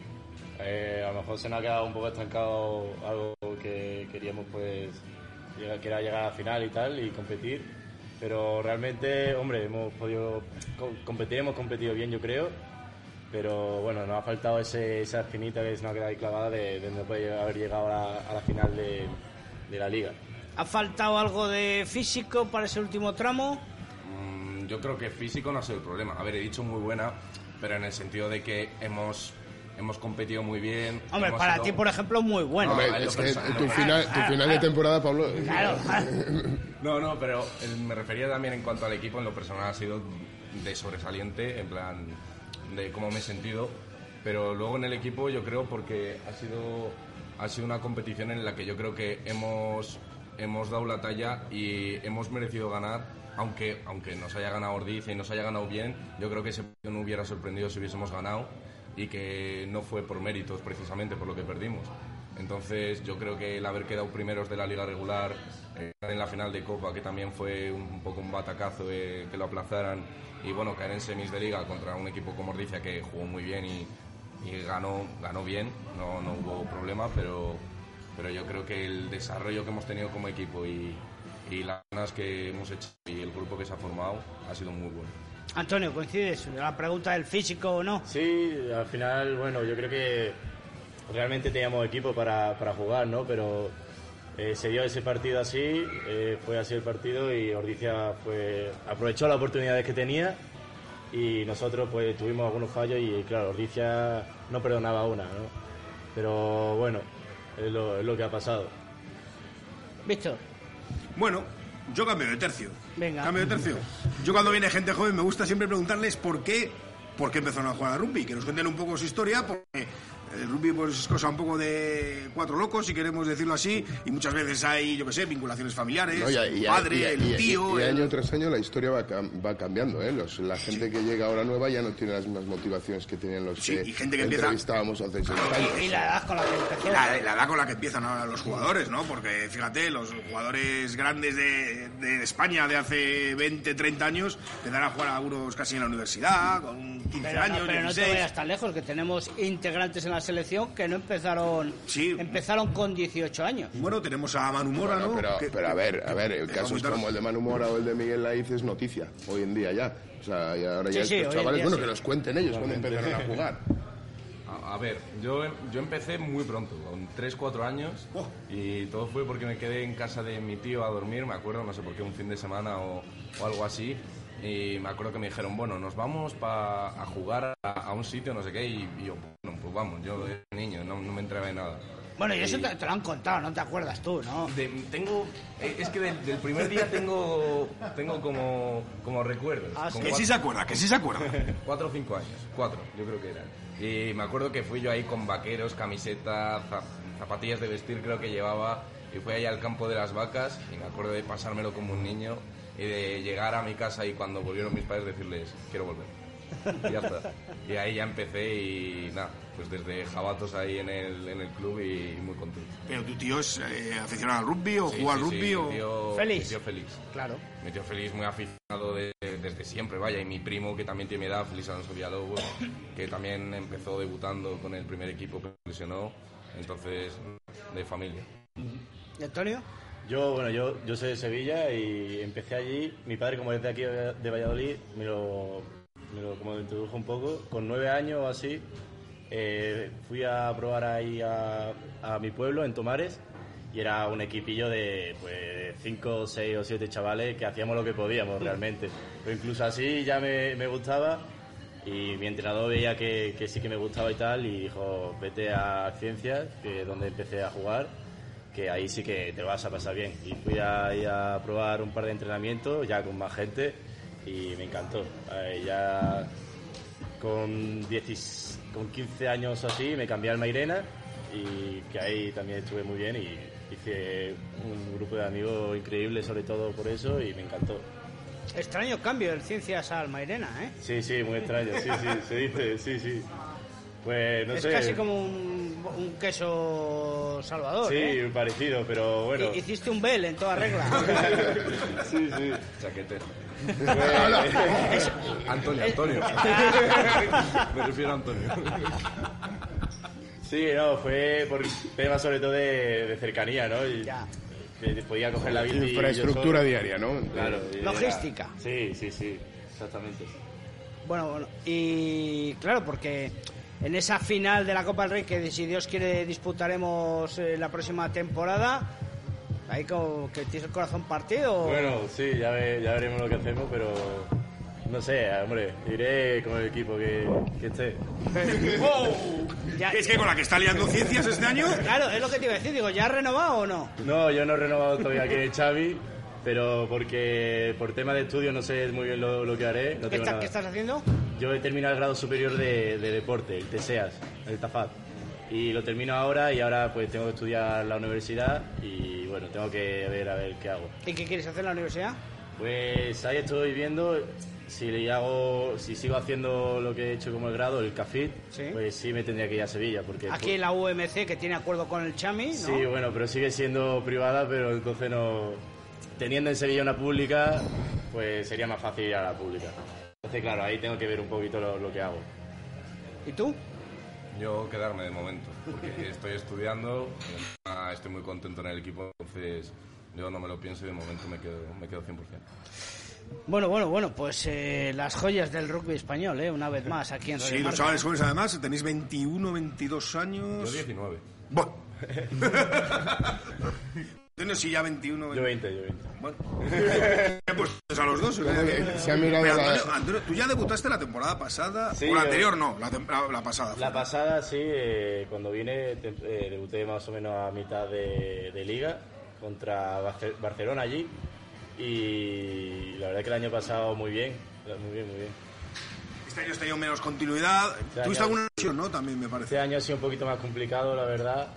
Eh, a lo mejor se nos ha quedado un poco estancado algo que queríamos pues llegar, que era llegar a la final y tal y competir. Pero realmente, hombre, hemos podido co- competir, hemos competido bien yo creo. Pero bueno, nos ha faltado ese, esa espinita que se nos ha quedado ahí clavada de, de no poder haber llegado a la, a la final de, de la liga.
¿Ha faltado algo de físico para ese último tramo?
Mm, Yo creo que físico no ha sido el problema. A ver, he dicho muy buena, pero en el sentido de que hemos, hemos competido muy bien.
Hombre, para
sido-
ti, por ejemplo, muy bueno.
Hombre,
en lo
es que tu
no.
final, tu final de temporada, Pablo...
Claro.
No, no, pero me refería también en cuanto al equipo, en lo personal ha sido de sobresaliente, en plan de cómo me he sentido, pero luego en el equipo yo creo porque ha sido, ha sido una competición en la que yo creo que hemos, hemos dado la talla y hemos merecido ganar, aunque, aunque nos haya ganado Ordiz y nos haya ganado bien, yo creo que ese partido no hubiera sorprendido si hubiésemos ganado y que no fue por méritos precisamente por lo que perdimos. Entonces yo creo que el haber quedado primeros de la liga regular, eh, en la final de Copa, que también fue un poco un batacazo eh, que lo aplazaran, y bueno, caer en semis de liga contra un equipo como Ordicia que jugó muy bien y, y ganó, ganó bien, no, no hubo problema, pero, pero yo creo que el desarrollo que hemos tenido como equipo y, y las ganas que hemos hecho y el grupo que se ha formado ha sido muy bueno.
Antonio, ¿coincides? La pregunta del físico o no.
Sí, al final, bueno, yo creo que realmente teníamos equipo para, para jugar, ¿no? Pero eh, se dio ese partido así, eh, fue así el partido y Ordicia fue, aprovechó las oportunidades que tenía y nosotros pues tuvimos algunos fallos y claro, Ordicia no perdonaba una, ¿no? Pero bueno, es lo, es lo que ha pasado.
Víctor.
Bueno, yo cambio de tercio.
Venga.
Cambio de tercio. Yo cuando viene gente joven me gusta siempre preguntarles por qué, por qué empezaron a jugar al rugby, que nos cuenten un poco su historia, porque el rugby pues, es cosa un poco de cuatro locos, si queremos decirlo así, y muchas veces hay, yo qué sé, vinculaciones familiares,
No, y a-
el
y a-
padre,
y a-
el
y a-
tío...
y
el-
año tras año la historia va, va cambiando, ¿eh? Los- la gente que llega ahora nueva ya no tiene las mismas motivaciones que tenían los
Sí,
que,
y gente que empieza-
entrevistábamos hace seis años.
Y la edad con la que empezó.
Y la, la edad con la que empiezan ahora los jugadores, ¿no? Porque fíjate, los jugadores grandes de, de España de hace 20, 30 años empezaron a jugar algunos casi en la universidad, con 15
Pero,
años,
no, pero no te
16.
vayas tan lejos, que tenemos integrantes en la selección que no empezaron empezaron con 18 años.
Bueno, tenemos a Manu Mora,
Bueno,
¿no?
pero,
Que-
pero a ver, a ver,
que
casos
comentar-
como el de Manu Mora o el de Miguel Laiz es noticia, hoy en día ya. O sea, y ahora ya
Sí, sí,
estos chavales,
día
bueno,
sí.
que nos cuenten ellos cuando empezaron a jugar.
A, a ver, yo, yo empecé muy pronto, con 3, 4 años, y todo fue porque me quedé en casa de mi tío a dormir, me acuerdo, no sé por qué, un fin de semana o, o algo así, y me acuerdo que me dijeron, bueno, nos vamos pa- a jugar a, a un sitio, no sé qué, y, y yo, bueno, pues vamos, yo era niño, no, no me entraba en nada.
Bueno, y eso te, te lo han contado, no te acuerdas tú, ¿no?
de- tengo eh, es que del, del primer día tengo tengo como como recuerdos
Ah,
Con
Que
cuatro-
sí se acuerda, que sí se acuerda.
cuatro o cinco años cuatro yo creo que eran y me acuerdo que fui yo ahí con vaqueros camiseta za- zapatillas de vestir creo que llevaba y fui ahí al campo de las vacas y me acuerdo de pasármelo como un niño y de llegar a mi casa y cuando volvieron mis padres decirles quiero volver y ya está y ahí ya empecé y nada pues desde jabatos ahí en el, en el club y muy contento
Pero tu tío es eh, aficionado al rugby o
Sí,
juega al
sí, sí,
rugby
mi
o...
tío-
Félix.
mi tío Félix.
Claro.
Mi tío Félix muy aficionado de- desde siempre, vaya, y mi primo que también tiene mi edad, Félix Alonso Villalobos, que también empezó debutando con el primer equipo que lesionó, entonces de familia.
¿Y Antonio?
Yo, bueno, yo, yo soy de Sevilla y empecé allí. Mi padre, como es de aquí de Valladolid, me lo, me lo, como introdujo un poco. Con nueve años o así, eh, fui a probar ahí a, a mi pueblo, en Tomares, y era un equipillo de pues, cinco, seis o siete chavales que hacíamos lo que podíamos realmente. Pero incluso así ya me, me gustaba y mi entrenador veía que, que sí que me gustaba y tal y dijo, vete a Ciencias, que es donde empecé a jugar que ahí sí que te vas a pasar bien. Y fui ahí a probar un par de entrenamientos ya con más gente y me encantó. Eh, ya con, 10, con 15 años así me cambié al Mairena y que ahí también estuve muy bien y hice un grupo de amigos increíble sobre todo por eso y me encantó.
Extraño cambio del Ciencias al Mairena, ¿eh?
Sí, sí, muy extraño, sí, sí, se dice, sí, sí. Pues no
es
sé.
casi como un, un queso salvador,
Sí,
¿eh?
parecido, pero bueno.
Hi- Hiciste un bel en toda regla.
sí, sí.
Chaquete.
Es-
Antonio, Antonio. Me refiero a Antonio.
Sí, no, fue por tema sobre todo de, de cercanía, ¿no? Y Que podía coger la bici.
Infraestructura diaria, ¿no?
Claro.
Logística.
Sí, sí, sí, exactamente.
Bueno, bueno, y claro, porque en esa final de la Copa del Rey, que si Dios quiere disputaremos eh, la próxima temporada, ahí como que tienes el corazón partido.
Bueno, sí, ya, ve- ya veremos lo que hacemos, pero no sé, hombre, iré con el equipo que, que esté.
Ya-
Es que con la que está liando ciencias este año.
Claro, es lo que te iba a decir, digo, ¿ya has renovado o no?
No, yo no he renovado todavía aquí en Xavi, pero porque por tema de estudio no sé muy bien lo, lo que haré. No
¿Qué, está- qué estás haciendo?
Yo he terminado el grado superior de, de deporte, el TSEAS, el TAFAT. Y lo termino ahora y ahora pues tengo que estudiar la universidad y bueno, tengo que ver a ver qué hago.
¿Y qué quieres hacer en la universidad?
Pues ahí estoy viendo si le hago, si sigo haciendo lo que he hecho como el grado, el CAFIT, pues sí me tendría que ir a Sevilla porque
Aquí en la UMC, que tiene acuerdo con el Chami, ¿no?
Sí, bueno, pero sigue siendo privada, pero entonces no. Teniendo en Sevilla una pública, pues sería más fácil ir a la pública. Entonces, claro, ahí tengo que ver un poquito lo, lo que hago.
¿Y tú?
Yo quedarme de momento, porque estoy estudiando, estoy muy contento en el equipo, entonces yo no me lo pienso y de momento me quedo, me quedo 100%.
Bueno, bueno, bueno, pues eh, las joyas del rugby español, ¿eh? Una vez más, aquí en Radio
Sí, los chavales jóvenes además, tenéis 21, 22 años.
Yo 19.
Bueno. Tienes si ya 21.
Yo 20, yo 20.
Bueno. pues a los dos.
Que se ha mirado
Pero, Antonio, Antonio, tú ya debutaste la temporada pasada.
Sí,
o la anterior no, la, la- la pasada.
La pasada, sí, eh, cuando vine te- eh, debuté más o menos a mitad de, de liga contra Barce- Barcelona allí. Y la verdad que el año pasado muy bien, muy bien, muy bien.
Este año has tenido menos continuidad.
Este
Tuviste alguna lesión, ¿no? También me parece.
Este año ha sido un poquito más complicado, la verdad.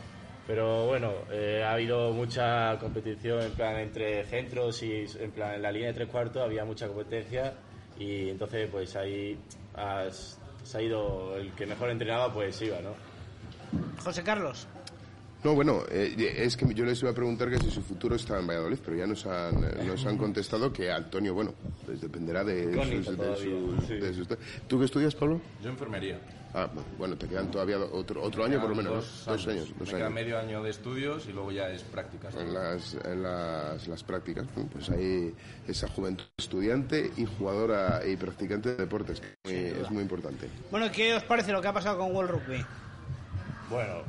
Pero bueno, eh, ha habido mucha competición en plan entre centros y en plan en la línea de tres cuartos había mucha competencia y entonces pues ahí has- ha ido el que mejor entrenaba pues iba, ¿no?
José Carlos.
No, bueno, eh, es que yo les iba a preguntar que si su futuro está en Valladolid, pero ya nos han, nos han contestado que Antonio, bueno, pues dependerá de sus, de
todavía,
sus-
sí.
de sus- ¿Tú qué estudias, Pablo?
Yo enfermería.
Ah, bueno, te quedan todavía otro, otro año por lo menos, ¿no? Dos años.
Me
Dos
queda
años.
medio año de estudios y luego ya es prácticas.
En las, en las, las prácticas, ¿no? pues ahí esa juventud estudiante y jugadora y practicante de deportes, que es muy- es muy importante.
Bueno, ¿qué os parece lo que ha pasado con World Rugby?
Bueno,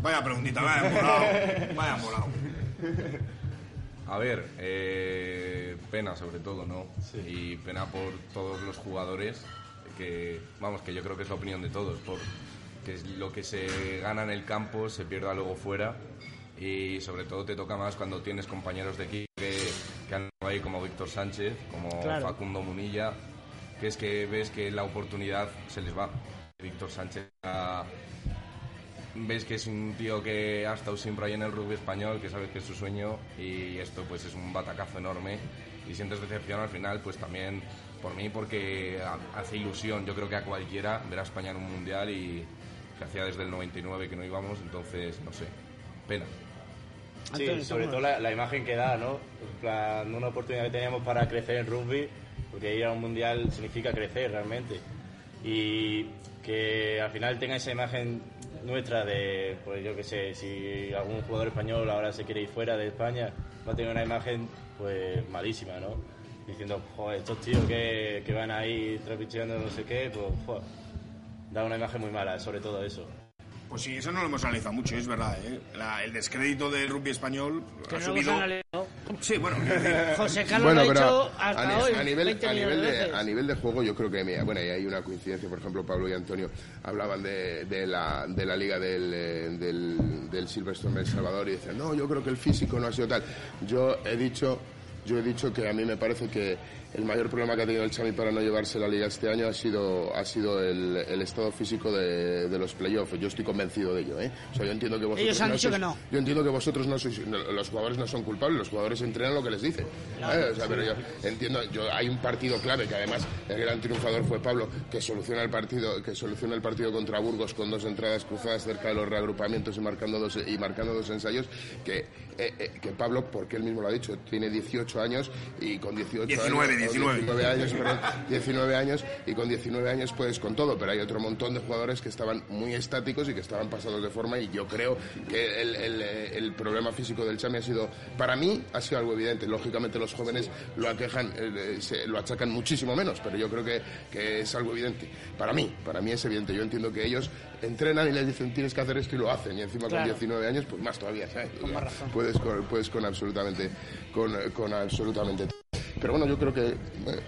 Vaya preguntita, vaya molado. Vaya molado.
A ver, eh, pena sobre todo, ¿no? Y pena por todos los jugadores, que vamos, que yo creo que es la opinión de todos, por que es lo que se gana en el campo se pierda luego fuera y sobre todo te toca más cuando tienes compañeros de equipo que, que han estado ahí como Víctor Sánchez, como
Claro.
Facundo Munilla, que es que ves que la oportunidad se les va. Víctor Sánchez ha- ves que es un tío que ha estado siempre ahí en el rugby español, que sabes que es su sueño y esto pues es un batacazo enorme y sientes decepción al final pues también por mí porque ha- hace ilusión, yo creo que a cualquiera ver a España en un mundial y que hacía desde el 99 que no íbamos, entonces no sé, pena.
Sí, sobre
¿cómo
todo la, la imagen que da, ¿no? En plan, una oportunidad que teníamos para crecer en rugby, porque ir a un mundial significa crecer realmente. Y que al final tenga esa imagen nuestra de, pues yo qué sé, si algún jugador español ahora se quiere ir fuera de España, va a tener una imagen pues malísima, ¿no? Diciendo, joder, estos tíos que, que van ahí trapicheando no sé qué, pues joder, da una imagen muy mala, sobre todo eso.
Pues sí, eso no lo hemos analizado mucho, es verdad. ¿eh? La- el descrédito del rugby español
Que
ha
no lo hemos
subido. Sí, bueno.
José Carlos
Bueno,
lo ha
pero
dicho
a,
hoy
a nivel,
20
a, nivel
de
de,
veces.
a nivel de juego yo creo que mira, bueno, y hay una coincidencia, por ejemplo, Pablo y Antonio hablaban de, de la, de la liga del, eh, del, del Silverstone El Salvador y decían, no, yo creo que el físico no ha sido tal. Yo he dicho, yo he dicho que a mí me parece que el mayor problema que ha tenido el Chami para no llevarse la liga este año ha sido, ha sido el, el estado físico de, de los playoffs. Yo estoy convencido de ello, ¿eh? O sea, yo entiendo que vosotros
Ellos han
no
dicho
sois-
que no.
yo entiendo que vosotros no sois, no, los jugadores no son culpables, los jugadores entrenan lo que les dicen. ¿eh? O sea, pero yo entiendo, yo hay un partido clave que además el gran triunfador fue Pablo, que soluciona el partido, que soluciona el partido contra Burgos con dos entradas cruzadas cerca de los reagrupamientos y marcando dos y marcando dos ensayos, que, eh, eh, que Pablo, porque él mismo lo ha dicho, tiene 18 años y con 18
19,
años,
19.
19 años, perdón, 19 años y con 19 años puedes con todo, pero hay otro montón de jugadores que estaban muy estáticos y que estaban pasados de forma y yo creo que el, el, eh, el problema físico del Chami ha sido, para mí, ha sido algo evidente. Lógicamente los jóvenes lo aquejan, eh, se- lo achacan muchísimo menos, pero yo creo que, que es algo evidente. Para mí, para mí es evidente. Yo entiendo que ellos entrenan y les dicen tienes que hacer esto y lo hacen y encima
Claro.
con 19 años, pues más todavía, ¿sabes? Sea,
más razón.
puedes con, puedes con absolutamente, con, con absolutamente todo. Pero bueno, yo creo que eh,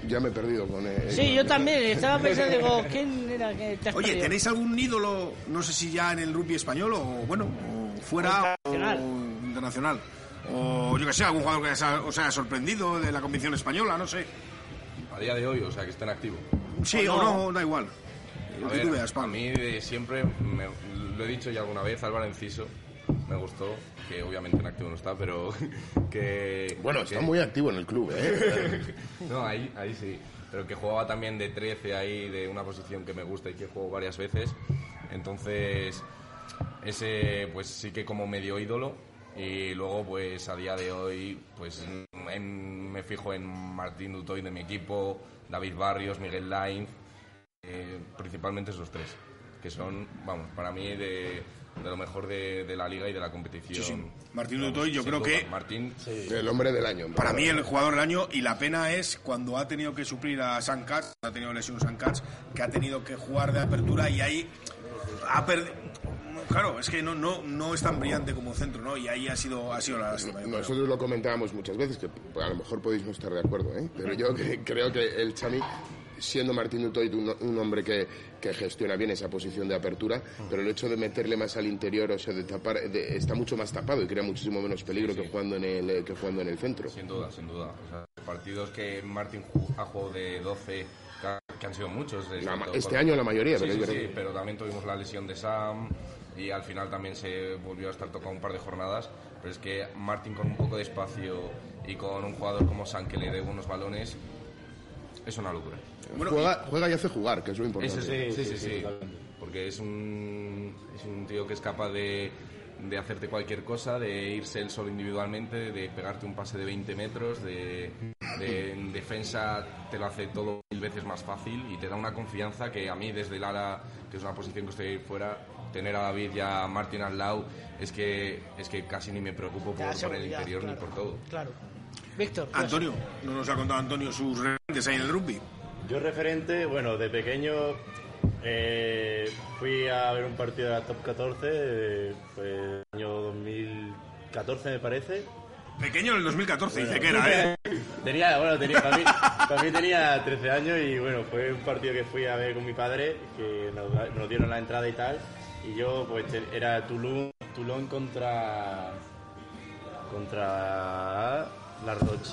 ya me he perdido con... eh,
Sí, yo también. Estaba pensando, digo, ¿quién era que te has
Oye,
perdido?
¿tenéis algún ídolo, no sé si ya en el rugby español o, bueno, o fuera
Internacional.
o internacional? O yo que sé, algún jugador que os haya- os haya sorprendido de la competición española, no sé.
A día de hoy, o sea, que estén activos.
Sí o no, da igual. Lo
A
que
ver,
tú veas,
a
Pablo.
mí de siempre, me- lo he dicho ya alguna vez, Álvaro Enciso me gustó, que obviamente en activo no está, pero que...
Bueno,
que-
está muy activo en el club, ¿eh?
no, ahí, ahí sí, pero que jugaba también de 13 ahí, de una posición que me gusta y que juego varias veces. Entonces, ese pues sí que como medio ídolo. Y luego, pues a día de hoy, pues en- me fijo en Martín Dutoy de mi equipo, David Barrios, Miguel Lainz, eh, principalmente esos tres, que son, vamos, para mí de, de lo mejor de, de la liga y de la competición.
Sí, sí. Martín
Vamos,
Dutoy, yo creo
duda.
que-
Martín,
El hombre del año.
Para mí el jugador del año y la pena es cuando ha tenido que suplir a San Katz, ha tenido lesión San Katz, que ha tenido que jugar de apertura y ahí ha perdido... Claro, es que no, no, no es tan brillante como centro, ¿no? Y ahí ha sido, ha sido la lástima.
Nosotros lo comentábamos muchas veces, que a lo mejor podéis no estar de acuerdo, ¿eh? pero yo cre- creo que el Chami, siendo Martín Dutoit un, un hombre que, que gestiona bien esa posición de apertura, pero el hecho de meterle más al interior, o sea, de tapar, de- está mucho más tapado y crea muchísimo menos peligro que jugando en el que jugando en el centro.
Sin duda, sin duda. O sea, partidos que Martín ha jugado de 12, que, han sido muchos.
este año la mayoría,
Sí,
pero
sí, sí, pero también tuvimos la lesión de Sam y al final también se volvió a estar tocado un par de jornadas. Pero es que Martín con un poco de espacio y con un jugador como Sam que le dé buenos balones, es una locura.
Juega, juega y hace jugar, que es lo importante.
Ese sí, sí, sí, sí, Porque es un, es un tío que es capaz de, de hacerte cualquier cosa, de irse él solo individualmente, de pegarte un pase de 20 metros, de, de- en defensa te lo hace todo mil veces más fácil y te da una confianza que a mí desde el ala, que es una posición que estoy ahí fuera, tener a David y a Martín al lado, es que, es que casi ni me preocupo por, por el interior
claro.
ni por todo.
Claro. Víctor. ¿qué
Antonio, no nos ha contado Antonio sus referentes ahí en el rugby.
Yo referente, bueno, de pequeño eh, fui a ver un partido de la Top 14, eh, fue el año 2014 me parece.
Pequeño en el 2014, dice que era, ¿eh?
Tenía, bueno, tenía, para, mí, para mí tenía 13 años y bueno, fue un partido que fui a ver con mi padre, que nos, nos dieron la entrada y tal, y yo pues era Toulon, Toulon contra contra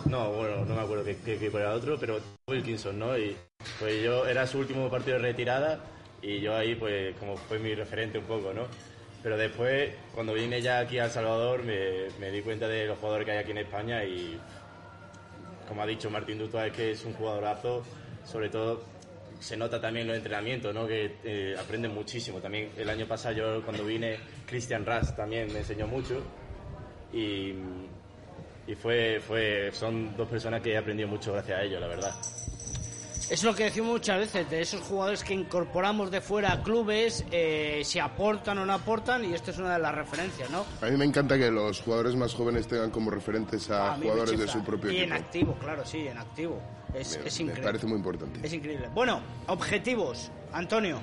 no, bueno, no me acuerdo qué, qué equipo era otro, pero Wilkinson, ¿no? Y pues yo era su último partido de retirada y yo ahí pues como fue mi referente un poco, ¿no? Pero después, cuando vine ya aquí a El Salvador, me, me di cuenta de los jugadores que hay aquí en España y como ha dicho Martín Dutua, es que es un jugadorazo, sobre todo se nota también los entrenamientos, ¿no? que eh, aprende muchísimo. También el año pasado yo cuando vine, Christian Ras también me enseñó mucho y, y fue, fue, son dos personas que he aprendido mucho gracias a ellos, la verdad.
Es lo que decimos muchas veces, de esos jugadores que incorporamos de fuera a clubes, eh, si aportan o no aportan, y esto es una de las referencias, ¿no?
A mí me encanta que los jugadores más jóvenes tengan como referentes a,
A me
jugadores de su propio
Y en
equipo.
activo, claro, sí, en activo. Es,
Me-
es
me
increíble.
parece muy importante.
Es increíble. Bueno, objetivos, Antonio.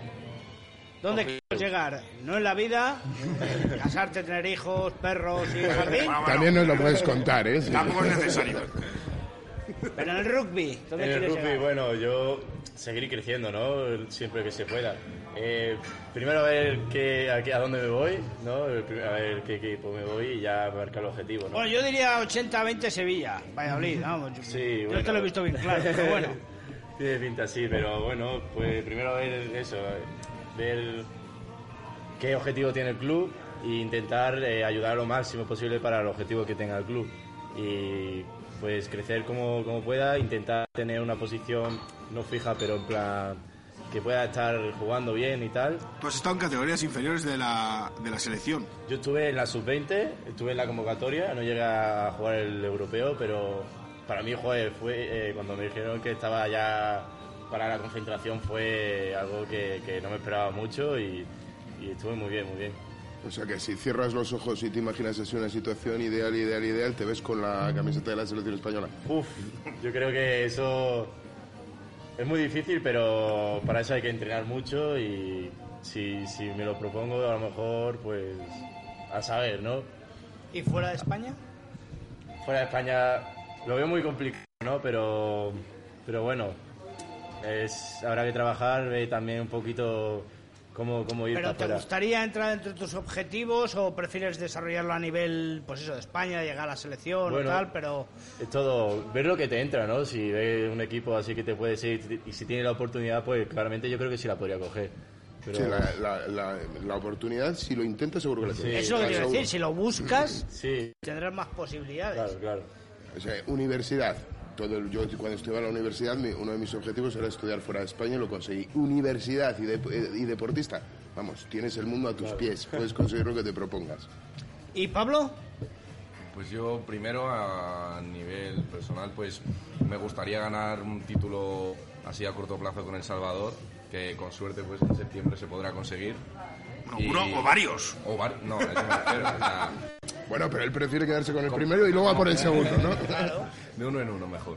¿Dónde quieres llegar? No en la vida, casarte, tener hijos, perros y jardín,
También nos lo puedes contar, ¿eh? Sí.
Tampoco es necesario.
pero en el rugby. ¿Dónde
En el
quieres
rugby,
llegar?
bueno, yo seguir creciendo, ¿no? Siempre que se pueda. Eh, primero a ver qué, a, qué- a dónde me voy, ¿no? A ver qué equipo me voy y ya marcar el objetivo, ¿no?
Bueno, yo diría 80-20 Sevilla, Valladolid, vamos. yo-
Sí,
yo
bueno.
te lo he visto bien claro, pero bueno.
Tiene pinta así, pero bueno, pues primero ver eso, ver qué objetivo tiene el club e intentar eh, ayudar lo máximo posible para el objetivo que tenga el club. Y pues crecer como, como pueda, intentar tener una posición no fija, pero en plan que pueda estar jugando bien y tal.
Tú has estado en categorías inferiores de la, de la selección.
Yo estuve en la sub-20, estuve en la convocatoria, no llegué a jugar el europeo, pero para mí joder, fue eh, cuando me dijeron que estaba ya para la concentración fue algo que, que no me esperaba mucho y, y estuve muy bien, muy bien.
O sea que si cierras los ojos y te imaginas así una situación ideal, ideal, ideal, te ves con la camiseta de la selección española.
Uf, yo creo que eso es muy difícil, pero para eso hay que entrenar mucho y si, si me lo propongo a lo mejor pues a saber, ¿no?
¿Y fuera de España?
fuera de España lo veo muy complicado, ¿no? Pero, pero bueno, es, habrá que trabajar, ver también un poquito cómo, cómo ir
¿Pero
para
te gustaría entrar entre tus objetivos o prefieres desarrollarlo a nivel, pues eso, de España, llegar a la selección
Bueno.
o tal, pero...
Es todo, ver lo que te entra, ¿no? Si ves un equipo así que te puede seguir y si tiene la oportunidad, pues claramente yo creo que sí la podría coger. Pero,
Sí, la, la- la- la oportunidad, si lo intentas, seguro que la tienes.
Eso es lo que quiero decir, si lo buscas,
sí,
tendrás más posibilidades.
claro, claro.
O sea, universidad. Todo el- yo cuando estudiaba en la universidad, mi- uno de mis objetivos era estudiar fuera de España y lo conseguí. Universidad y, de- y deportista. Vamos, tienes el mundo a tus pies. Puedes conseguir lo que te propongas.
¿Y Pablo?
Pues yo primero a nivel personal pues me gustaría ganar un título así a corto plazo con El Salvador, que con suerte pues en septiembre se podrá conseguir.
Bueno, uno o varios.
O var- no, eso me refiero, o sea,
Bueno, pero él prefiere quedarse con el primero y luego a por el segundo, ¿no?
de uno en uno mejor.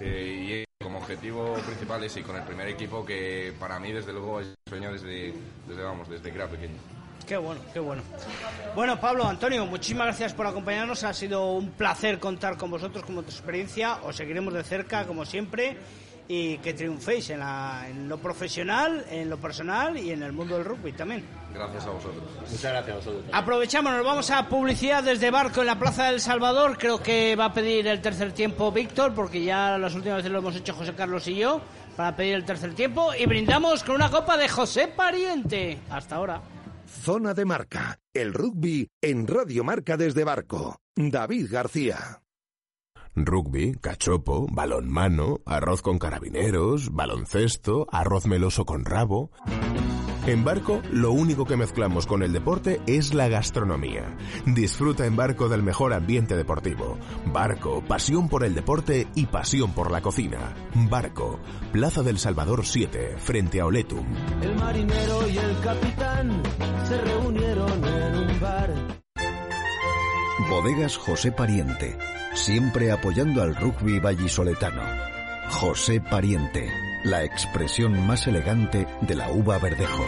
Eh, y como objetivo principal es ir con el primer equipo que para mí desde luego es un sueño desde, desde vamos, desde que era pequeño.
Qué bueno, qué bueno. Bueno, Pablo, Antonio, muchísimas gracias por acompañarnos. Ha sido un placer contar con vosotros, con vuestra experiencia. Os seguiremos de cerca, como siempre, y que triunféis en, la- en lo profesional, en lo personal y en el mundo del rugby también.
Gracias a vosotros.
Muchas gracias a vosotros.
Aprovechamos, nos vamos a publicidad desde Barco en la Plaza del Salvador. Creo que va a pedir el tercer tiempo Víctor, porque ya las últimas veces lo hemos hecho José Carlos y yo, para pedir el tercer tiempo. Y brindamos con una copa de José Pariente. Hasta ahora.
Zona de Marca, el rugby en Radio Marca desde Barco. David García.
Rugby, cachopo, balonmano, arroz con carabineros, baloncesto, arroz meloso con rabo. En Barco, lo único que mezclamos con el deporte es la gastronomía. Disfruta en Barco del mejor ambiente deportivo. Barco, pasión por el deporte y pasión por la cocina. Barco, Plaza del Salvador 7, frente a Oletum.
El marinero y el capitán se reunieron en un bar.
Bodegas José Pariente, siempre apoyando al rugby vallisoletano. José Pariente, la expresión más elegante de la uva verdejo.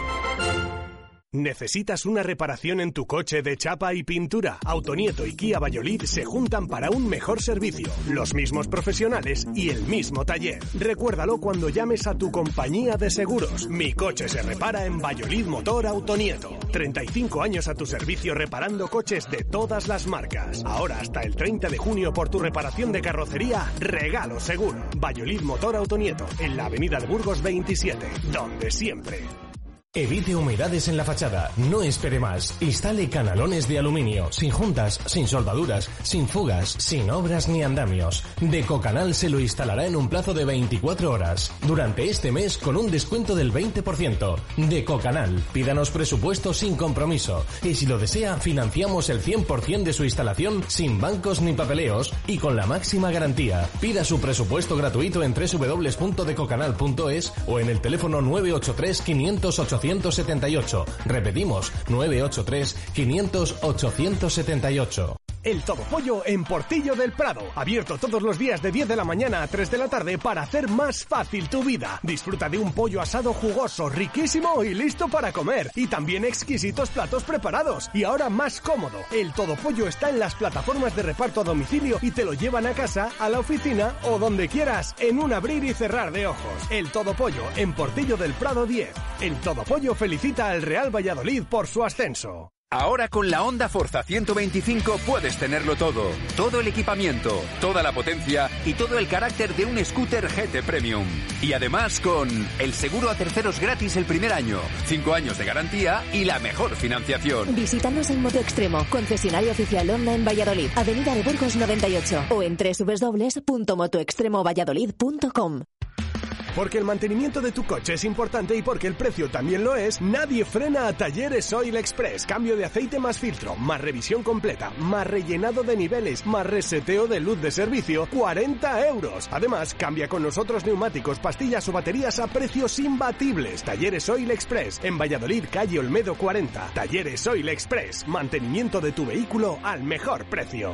¿Necesitas una reparación en tu coche de chapa y pintura? Autonieto y Kia Valladolid se juntan para un mejor servicio, los mismos profesionales y el mismo taller. Recuérdalo cuando llames a tu compañía de seguros. Mi coche se repara en Valladolid Motor Autonieto. 35 años a tu servicio reparando coches de todas las marcas. Ahora hasta el 30 de junio por tu reparación de carrocería, regalo seguro. Valladolid Motor Autonieto, en la avenida de Burgos 27, donde siempre.
Evite humedades en la fachada, no espere más. Instale canalones de aluminio, sin juntas, sin soldaduras, sin fugas, sin obras ni andamios. Decocanal se lo instalará en un plazo de 24 horas, durante este mes con un descuento del 20%. Decocanal, pídanos presupuesto sin compromiso. Y si lo desea, financiamos el 100% de su instalación sin bancos ni papeleos y con la máxima garantía. Pida su presupuesto gratuito en www.decocanal.es o en el teléfono 983 500 878. Repetimos, 983 500 878.
El Todo Pollo en Portillo del Prado. Abierto todos los días de 10 de la mañana a 3 de la tarde para hacer más fácil tu vida. Disfruta de un pollo asado jugoso, riquísimo y listo para comer. Y también exquisitos platos preparados. Y ahora más cómodo. El Todo Pollo está en las plataformas de reparto a domicilio y te lo llevan a casa, a la oficina o donde quieras en un abrir y cerrar de ojos. El Todo Pollo en Portillo del Prado 10. El Todo Pollo felicita al Real Valladolid por su ascenso.
Ahora con la Honda Forza 125 puedes tenerlo todo. Todo el equipamiento, toda la potencia y todo el carácter de un scooter GT Premium. Y además con el seguro a terceros gratis el primer año, 5 años de garantía y la mejor financiación.
Visítanos en Moto Extremo, concesionario oficial Honda en Valladolid, Avenida de Burgos 98 o en www.motoextremovalladolid.com.
Porque el mantenimiento de tu coche es importante y porque el precio también lo es, nadie frena a Talleres Oil Express. Cambio de aceite más filtro, más revisión completa, más rellenado de niveles, más reseteo de luz de servicio, 40 euros. Además, cambia con nosotros neumáticos, pastillas o baterías a precios imbatibles. Talleres Oil Express, en Valladolid, calle Olmedo 40. Talleres Oil Express, mantenimiento de tu vehículo al mejor precio.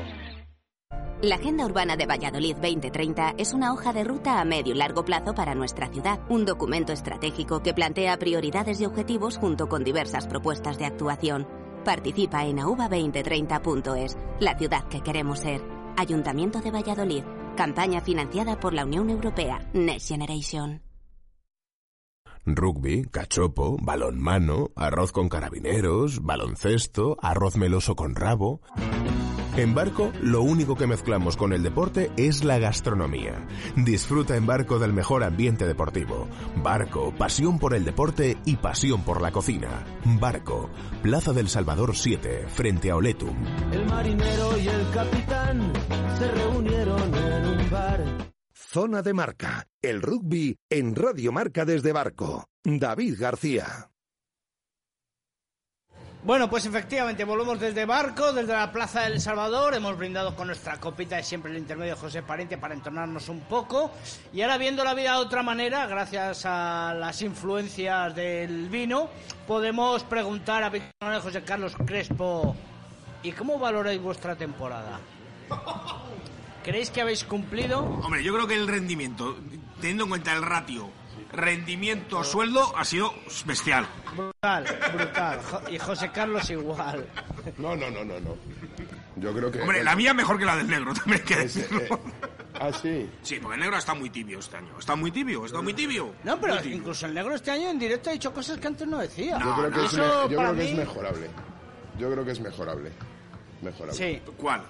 La Agenda Urbana de Valladolid 2030 es una hoja de ruta a medio y largo plazo para nuestra ciudad, un documento estratégico que plantea prioridades y objetivos junto con diversas propuestas de actuación. Participa en auva2030.es, la ciudad que queremos ser. Ayuntamiento de Valladolid, campaña financiada por la Unión Europea, Next Generation.
Rugby, cachopo, balonmano, arroz con carabineros, baloncesto, arroz meloso con rabo. En Barco, lo único que mezclamos con el deporte es la gastronomía. Disfruta en Barco del mejor ambiente deportivo. Barco, pasión por el deporte y pasión por la cocina. Barco, Plaza del Salvador 7, frente a Oletum.
El marinero y el capitán se reunieron en un bar.
Zona de Marca, el rugby en Radio Marca desde Barco. David García.
Bueno, pues efectivamente, volvemos desde Barco, desde la Plaza del Salvador. Hemos brindado con nuestra copita de siempre el intermedio José Pariente para entonarnos un poco. Y ahora, viendo la vida de otra manera, gracias a las influencias del vino, podemos preguntar a Víctor José Carlos Crespo: ¿y cómo valoráis vuestra temporada? ¿Creéis que habéis cumplido?
Hombre, yo creo que el rendimiento, teniendo en cuenta el ratio rendimiento a sueldo, ha sido bestial.
Brutal, brutal. Y José Carlos igual.
No, no, no, no, no. Yo creo que...
Hombre, la mía mejor que la del negro, también hay que decirlo.
Ah, sí.
Sí, porque el negro está muy tibio este año. Está muy tibio, está muy tibio.
No, pero
tibio.
incluso el negro este año en directo ha dicho cosas que antes no decía.
Yo creo que, es,
eso
me- yo
para
creo que es
mí-
mejorable. Yo creo que es mejorable. Mejorable.
Sí.
¿Cuál?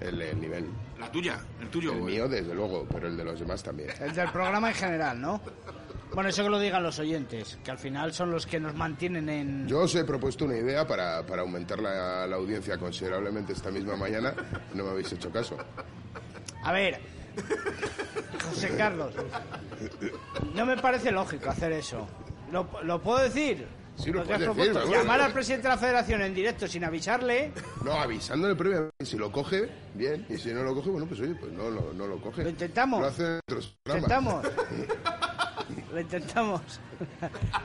El, el nivel.
La tuya, el tuyo.
El mío, desde luego, pero el de los demás también.
El del programa en general, ¿no? Bueno, eso que lo digan los oyentes, que al final son los que nos mantienen en...
Yo os he propuesto una idea para, para aumentar la, la audiencia considerablemente esta misma mañana. No me habéis hecho caso.
A ver, José Carlos, no me parece lógico hacer eso. ¿Lo, lo puedo decir?
Sí, lo puedes decir, vamos.
Llamar al presidente de la federación en directo sin avisarle,
No, avisándole previamente. Si lo coge, bien. Y si no lo coge, bueno, pues oye, pues no, lo- no lo coge.
lo intentamos.
Lo hacen otros programas.
Intentamos. Lo intentamos.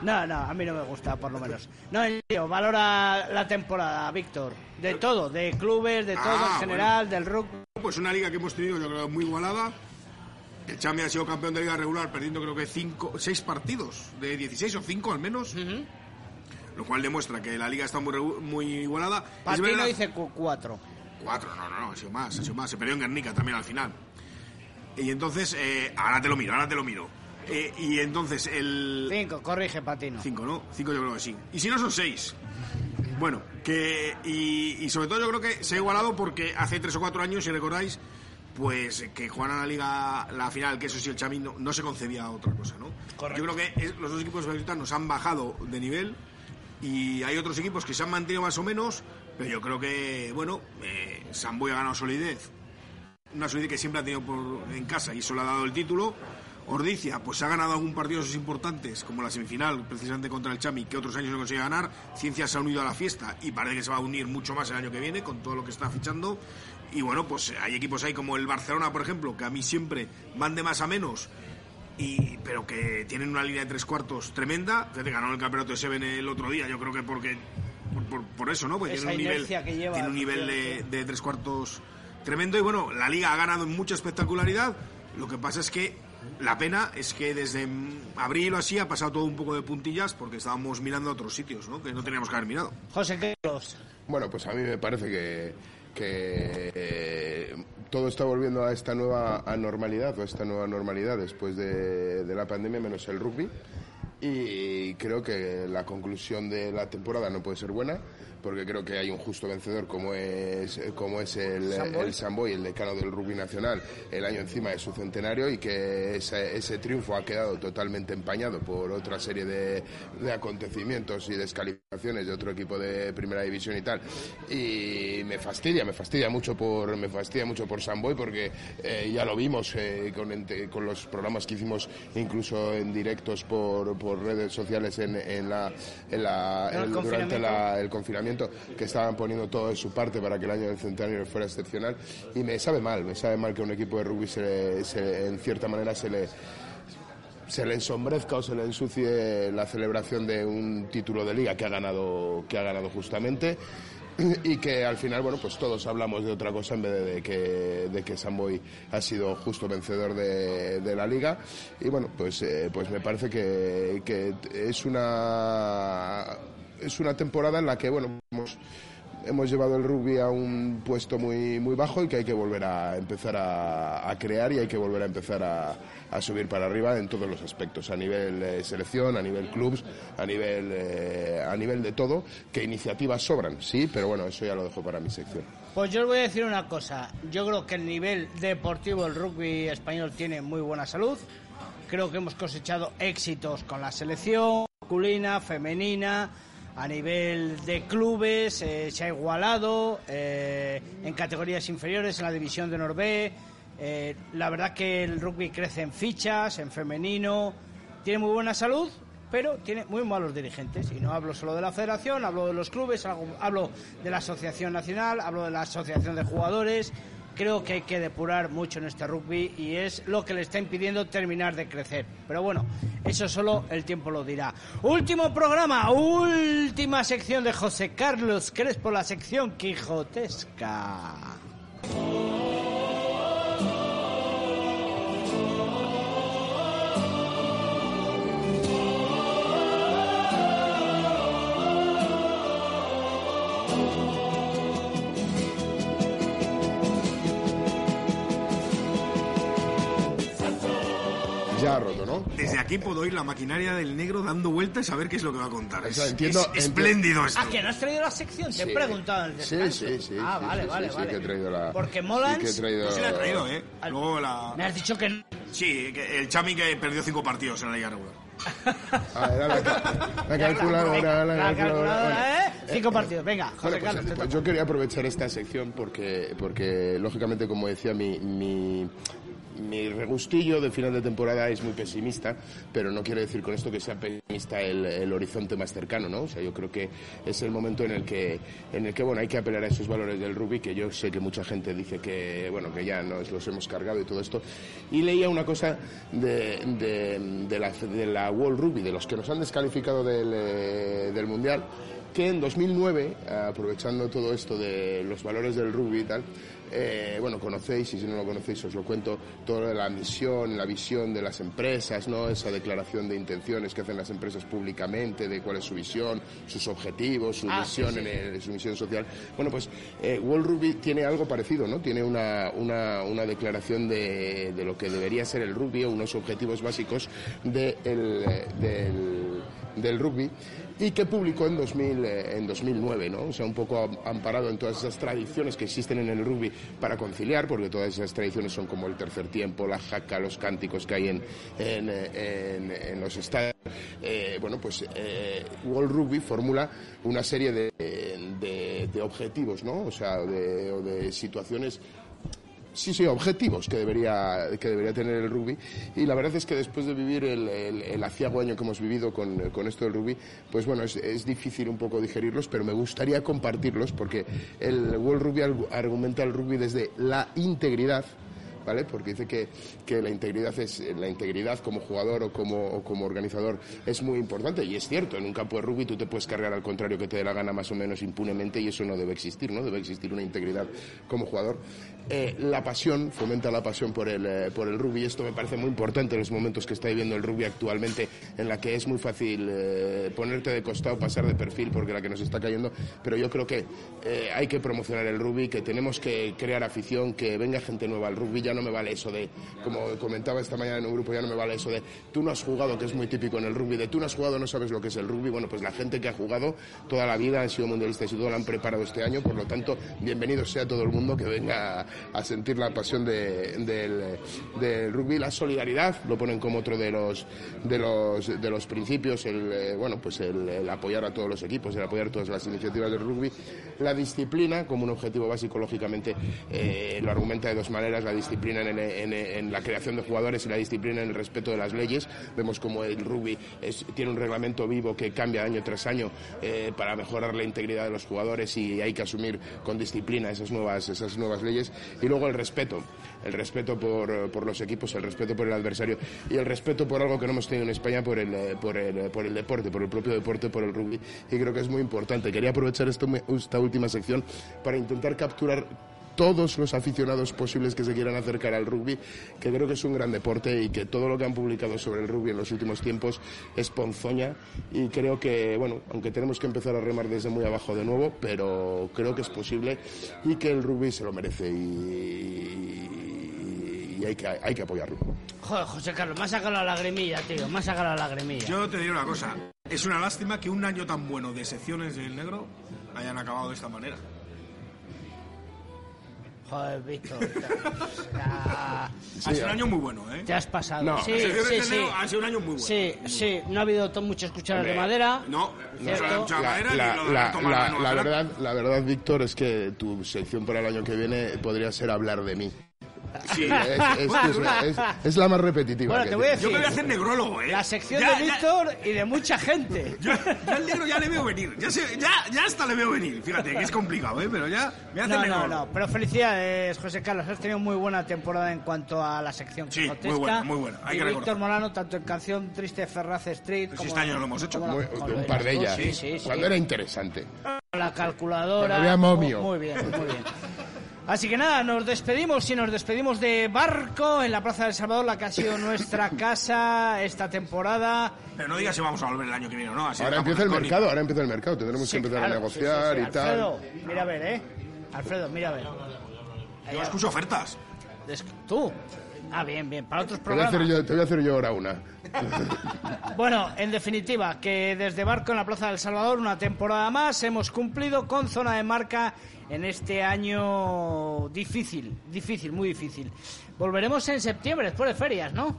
No, no, a mí no me gusta, por lo menos. No, en serio, valora la temporada, Víctor. De todo, de clubes, de todo
Ah,
en general, del rugby.
Pues una liga que hemos tenido, yo creo, muy igualada. El Chami ha sido campeón de liga regular, perdiendo creo que cinco, seis partidos, de 16 o 5 al menos. Lo cual demuestra que la liga está muy, muy igualada.
Patino dice cu- cuatro.
Cuatro, no, no, no, ha sido más, ha sido más. Se perdió en Guernica también al final. Y entonces, eh, ahora te lo miro, ahora te lo miro. Eh, y entonces el...
Cinco, corrige, Patino.
Cinco, ¿no? Cinco yo creo que sí. Y si no, son seis. Bueno, que... Y, y sobre todo yo creo que se ha igualado porque hace tres o cuatro años, si recordáis, pues que jugaran la liga, la final, que eso sí, el Xavi no, no se concebía otra cosa, ¿no? Yo creo que es- los dos equipos nos han bajado de nivel y hay otros equipos que se han mantenido más o menos, pero yo creo que, bueno, eh, Samboy ha ganado solidez. Una solidez que siempre ha tenido por, en casa y eso le ha dado el título. Ordicia, pues ha ganado algún partido de esos importantes, como la semifinal, precisamente contra el Chami, que otros años no conseguía ganar. Ciencia se ha unido a la fiesta y parece que se va a unir mucho más el año que viene con todo lo que está fichando. Y bueno, pues hay equipos ahí como el Barcelona, por ejemplo, que a mí siempre van de más a menos, y, pero que tienen una línea de tres cuartos tremenda. Fíjate, ganó el campeonato de Seven el otro día, yo creo que porque por, por eso, ¿no? Porque
Esa
tiene un nivel,
inercia que lleva,
tiene un nivel de, de tres cuartos tremendo y bueno, la liga ha ganado en mucha espectacularidad. Lo que pasa es que la pena es que desde mm, abril o así ha pasado todo un poco de puntillas porque estábamos mirando a otros sitios, ¿no? Que no teníamos que haber mirado.
José Carlos.
Bueno, pues a mí me parece que, que eh, todo está volviendo a esta nueva anormalidad o a esta nueva normalidad después de, de la pandemia, menos el rugby. Y creo que la conclusión de la temporada no puede ser buena, porque creo que hay un justo vencedor como es, como es el,
Samboy.
el Samboy, el decano del rugby nacional, el año encima de su centenario y que ese, ese triunfo ha quedado totalmente empañado por otra serie de, de acontecimientos y descalificaciones de otro equipo de primera división y tal. Y me fastidia, me fastidia mucho por, me fastidia mucho por Samboy porque eh, ya lo vimos eh, con, con los programas que hicimos incluso en directos por, por redes sociales en, en la, en la-
¿En el
en- durante la- el confinamiento que estaban poniendo todo de su parte para que el año del centenario fuera excepcional. Y me sabe mal, me sabe mal que un equipo de rugby se le- se- en cierta manera se le se le ensombrezca o se le ensucie la celebración de un título de liga que ha ganado que ha ganado justamente y que al final bueno pues todos hablamos de otra cosa en vez de, que de que Samboy ha sido justo vencedor de, la liga. Y bueno pues eh, pues me parece que, que es una es una temporada en la que bueno hemos hemos llevado el rugby a un puesto muy muy bajo y que hay que volver a empezar a, crear y hay que volver a empezar a, subir para arriba en todos los aspectos a nivel eh, selección a nivel clubs a nivel eh, a nivel de todo que iniciativas sobran sí pero bueno eso ya lo dejo para mi sección
Pues yo os voy a decir una cosa. Yo creo que el nivel deportivo del rugby español tiene muy buena salud. Creo que hemos cosechado éxitos con la selección masculina, femenina, a nivel de clubes, eh, se ha igualado eh, en categorías inferiores, en la división de Norbe. Eh, la verdad que el rugby crece en fichas, en femenino, tiene muy buena salud, pero tiene muy malos dirigentes. Y no hablo solo de la federación, hablo de los clubes, hablo de la asociación nacional, hablo de la asociación de jugadores. Creo que hay que depurar mucho en este rugby y es lo que le está impidiendo terminar de crecer. Pero bueno, eso solo el tiempo lo dirá. Último programa, última sección de José Carlos Crespo, la sección quijotesca.
Roto no
Desde aquí puedo oír la maquinaria del negro dando vueltas a ver qué es lo que va a contar. Es,
entiendo-
es
entiendo-
espléndido esto.
Ah, que no has traído la sección, te he
Sí.
preguntado en el
sí sí sí
Ah,
sí,
vale,
sí,
vale,
sí, sí
vale.
que he traído la
Porque
sí
Molans-
que he traído
Sí la he traído, ¿eh? Luego la...
Me has dicho que no.
Sí, que el Chami que perdió cinco partidos en la liga regular.
Ah, era la, ca- la calculadora, la,
La
calculadora.
calculadora, ¿eh? Cinco
eh,
partidos, venga, José
Bueno, pues,
Carlos. te
pues yo quería aprovechar esta sección porque, porque lógicamente, como decía, mi, mi, mi regustillo de final de temporada es muy pesimista, pero no quiere decir con esto que sea pesimista el, el horizonte más cercano, ¿no? O sea, yo creo que es el momento en el que, en el que bueno, hay que apelar a esos valores del rugby, que yo sé que mucha gente dice que, bueno, que ya nos los hemos cargado y todo esto. Y leía una cosa de, de, de la, de la World Rugby, de los que nos han descalificado del, eh, del Mundial, que en 2009, aprovechando todo esto de los valores del rugby y tal, eh, bueno, conocéis, y si no lo conocéis os lo cuento, toda la misión, la visión de las empresas, ¿no? Esa declaración de intenciones que hacen las empresas públicamente, de cuál es su visión, sus objetivos, su
Ah,
misión
sí, sí.
en el- su misión social. Bueno, pues eh, World Rugby tiene algo parecido, ¿no? Tiene una, una, una declaración de, de lo que debería ser el rugby o unos objetivos básicos de el, eh, del, rugby y que publicó en, 2000, eh, en 2009, ¿no? O sea, un poco am- amparado en todas esas tradiciones que existen en el rugby para conciliar, porque todas esas tradiciones son como el tercer tiempo, la jaca, los cánticos que hay en, en, eh, los estadios. Eh, bueno, pues eh, World Rugby formula una serie de, de- objetivos, ¿no? O sea, de, de situaciones Sí, sí, objetivos que debería, que debería tener el rugby. Y la verdad es que después de vivir el, el, aciago año que hemos vivido con, con esto del rugby, pues bueno, es, es difícil un poco digerirlos, pero me gustaría compartirlos porque el World Rugby argu- argumenta el rugby desde la integridad ¿vale? Porque dice que, que la integridad es la integridad como jugador o como, o como organizador es muy importante y es cierto, en un campo de rugby tú te puedes cargar al contrario que te dé la gana más o menos impunemente y eso no debe existir, ¿no? Debe existir una integridad como jugador. Eh, la pasión, fomenta la pasión por el, eh, por el rugby. Esto me parece muy importante en los momentos que está viviendo el rugby actualmente, en la que es muy fácil eh, ponerte de costado, pasar de perfil, porque la que nos está cayendo. Pero yo creo que hay que promocionar el rugby, que tenemos que crear afición, que venga gente nueva al rugby. Ya no me vale eso de, como comentaba esta mañana en un grupo, ya no me vale eso de tú no has jugado, que es muy típico en el rugby, de tú no has jugado, no sabes lo que es el rugby. Bueno, pues la gente que ha jugado toda la vida, han sido mundialistas y todo lo han preparado este año, por lo tanto, bienvenido sea todo el mundo que venga a sentir la pasión del, del, rugby, la solidaridad, lo ponen como otro de los de los de los principios, el eh, bueno pues el, apoyar a todos los equipos, el apoyar todas las iniciativas del rugby, la disciplina como un objetivo básico, lógicamente eh, lo argumenta de dos maneras, la disciplina en, la creación de jugadores y la disciplina en el respeto de las leyes. Vemos como el rugby tiene un reglamento vivo que cambia año tras año eh, para mejorar la integridad de los jugadores y hay que asumir con disciplina esas nuevas esas nuevas leyes y luego el respeto, el respeto por, por, los equipos, el respeto por el adversario y el respeto por algo que no hemos tenido en España por el, eh, por el, eh, por el deporte, por el propio deporte, por el rugby y creo que es muy importante. Quería aprovechar esto, esta última sección para intentar capturar todos los aficionados posibles que se quieran acercar al rugby, que creo que es un gran deporte y que todo lo que han publicado sobre el rugby en los últimos tiempos es ponzoña y creo que, bueno, aunque tenemos que empezar a remar desde muy abajo de nuevo, pero creo que es posible y que el rugby se lo merece y, hay, que, hay que apoyarlo.
Joder, José Carlos, me ha sacado la lagrimilla, tío, me ha sacado la lagrimilla.
Yo te diré una cosa, es una lástima que un año tan bueno de secciones del negro hayan acabado de esta manera.
Joder, Víctor.
ha sido un año muy bueno, ¿eh?
Te has pasado. sí, sí, sí.
Ha sido un año muy bueno.
Sí, sí. No ha habido muchas cucharas de madera.
No, no se ha de madera
la, la, la, verdad, la verdad, Víctor, es que tu sección para el año que viene podría ser hablar de mí. Sí. Es, la más repetitiva.
Bueno, te voy a decir, yo me voy a hacer negrólogo, ¿eh?
La sección de Víctor y de mucha gente.
Yo, el negro ya le veo venir. Ya, ya, ya, hasta le veo venir. Fíjate que es complicado, ¿eh? Pero ya me hace no, No, no,
pero felicidades, José Carlos. Has tenido muy buena temporada en cuanto a la sección
Sí, muy buena, muy buena.
Hay y que Víctor Molano, tanto en canción Triste Ferraz Street.
Pues como este año lo hemos hecho.
un par de ellas. Sí, sí, Cuando era interesante.
La calculadora.
Había momio.
Muy bien, muy bien. Así que nada, nos despedimos y nos despedimos de Barco en la Plaza del Salvador, la que ha sido nuestra casa esta temporada.
Pero no digas si vamos a volver el año que viene o no.
ahora empieza el mercado, ahora empieza el mercado, tendremos que empezar a negociar y tal.
Alfredo, mira a ver, ¿eh? Alfredo, mira a ver.
Yo escucho ofertas.
¿Tú? Ah, bien, bien. Para otros programas.
Te voy a hacer yo, te voy a hacer yo ahora una.
bueno, en definitiva, que desde Barco en la Plaza del Salvador, una temporada más, hemos cumplido con zona de marca en este año difícil, difícil, muy difícil. Volveremos en septiembre, después de ferias, ¿no?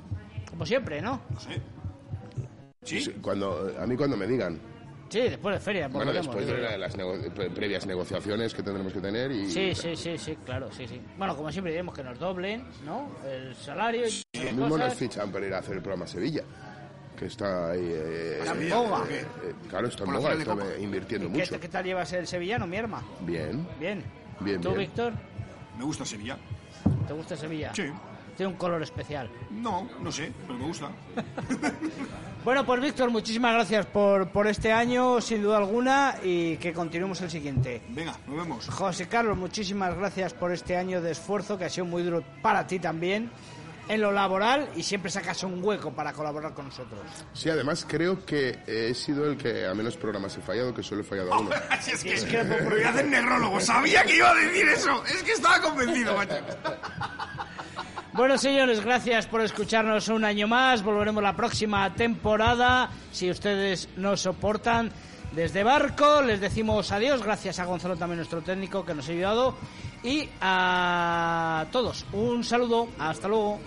Como siempre, ¿no?
Sí.
¿Sí? Cuando, a mí cuando me digan.
Sí, después de ferias.
Bueno, después de las previas negociaciones que tendremos que tener y...
Sí, sí, sí, sí, claro, sí, sí. Bueno, como siempre diremos que nos doblen, ¿no? El salario y...
Lo mismo nos fichan para ir a hacer el programa a Sevilla que está ahí.
Eh, en boga.
Eh, claro, está en boga, está invirtiendo mucho.
Qué, ¿Qué tal llevas el sevillano, mi hermano?
Bien.
Bien.
Bien,
¿Tú, Víctor?
Me gusta Sevilla.
¿Te gusta Sevilla?
Sí.
Tiene un color especial.
No, no sé, pero me gusta.
bueno, pues Víctor, muchísimas gracias por, por este año, sin duda alguna, y que continuemos el siguiente.
Venga, nos vemos.
José Carlos, muchísimas gracias por este año de esfuerzo, que ha sido muy duro para ti también en lo laboral y siempre sacas un hueco para colaborar con nosotros.
Sí, además creo que he sido el que a menos programas he fallado, que solo he fallado a uno.
es que, es que voy a hacer negrólogo, sabía que iba a decir eso, es que estaba convencido, macho.
Bueno, señores, gracias por escucharnos un año más. Volveremos la próxima temporada, si ustedes nos soportan. Desde Barco les decimos adiós, gracias a Gonzalo también nuestro técnico que nos ha ayudado y a todos un saludo, hasta luego.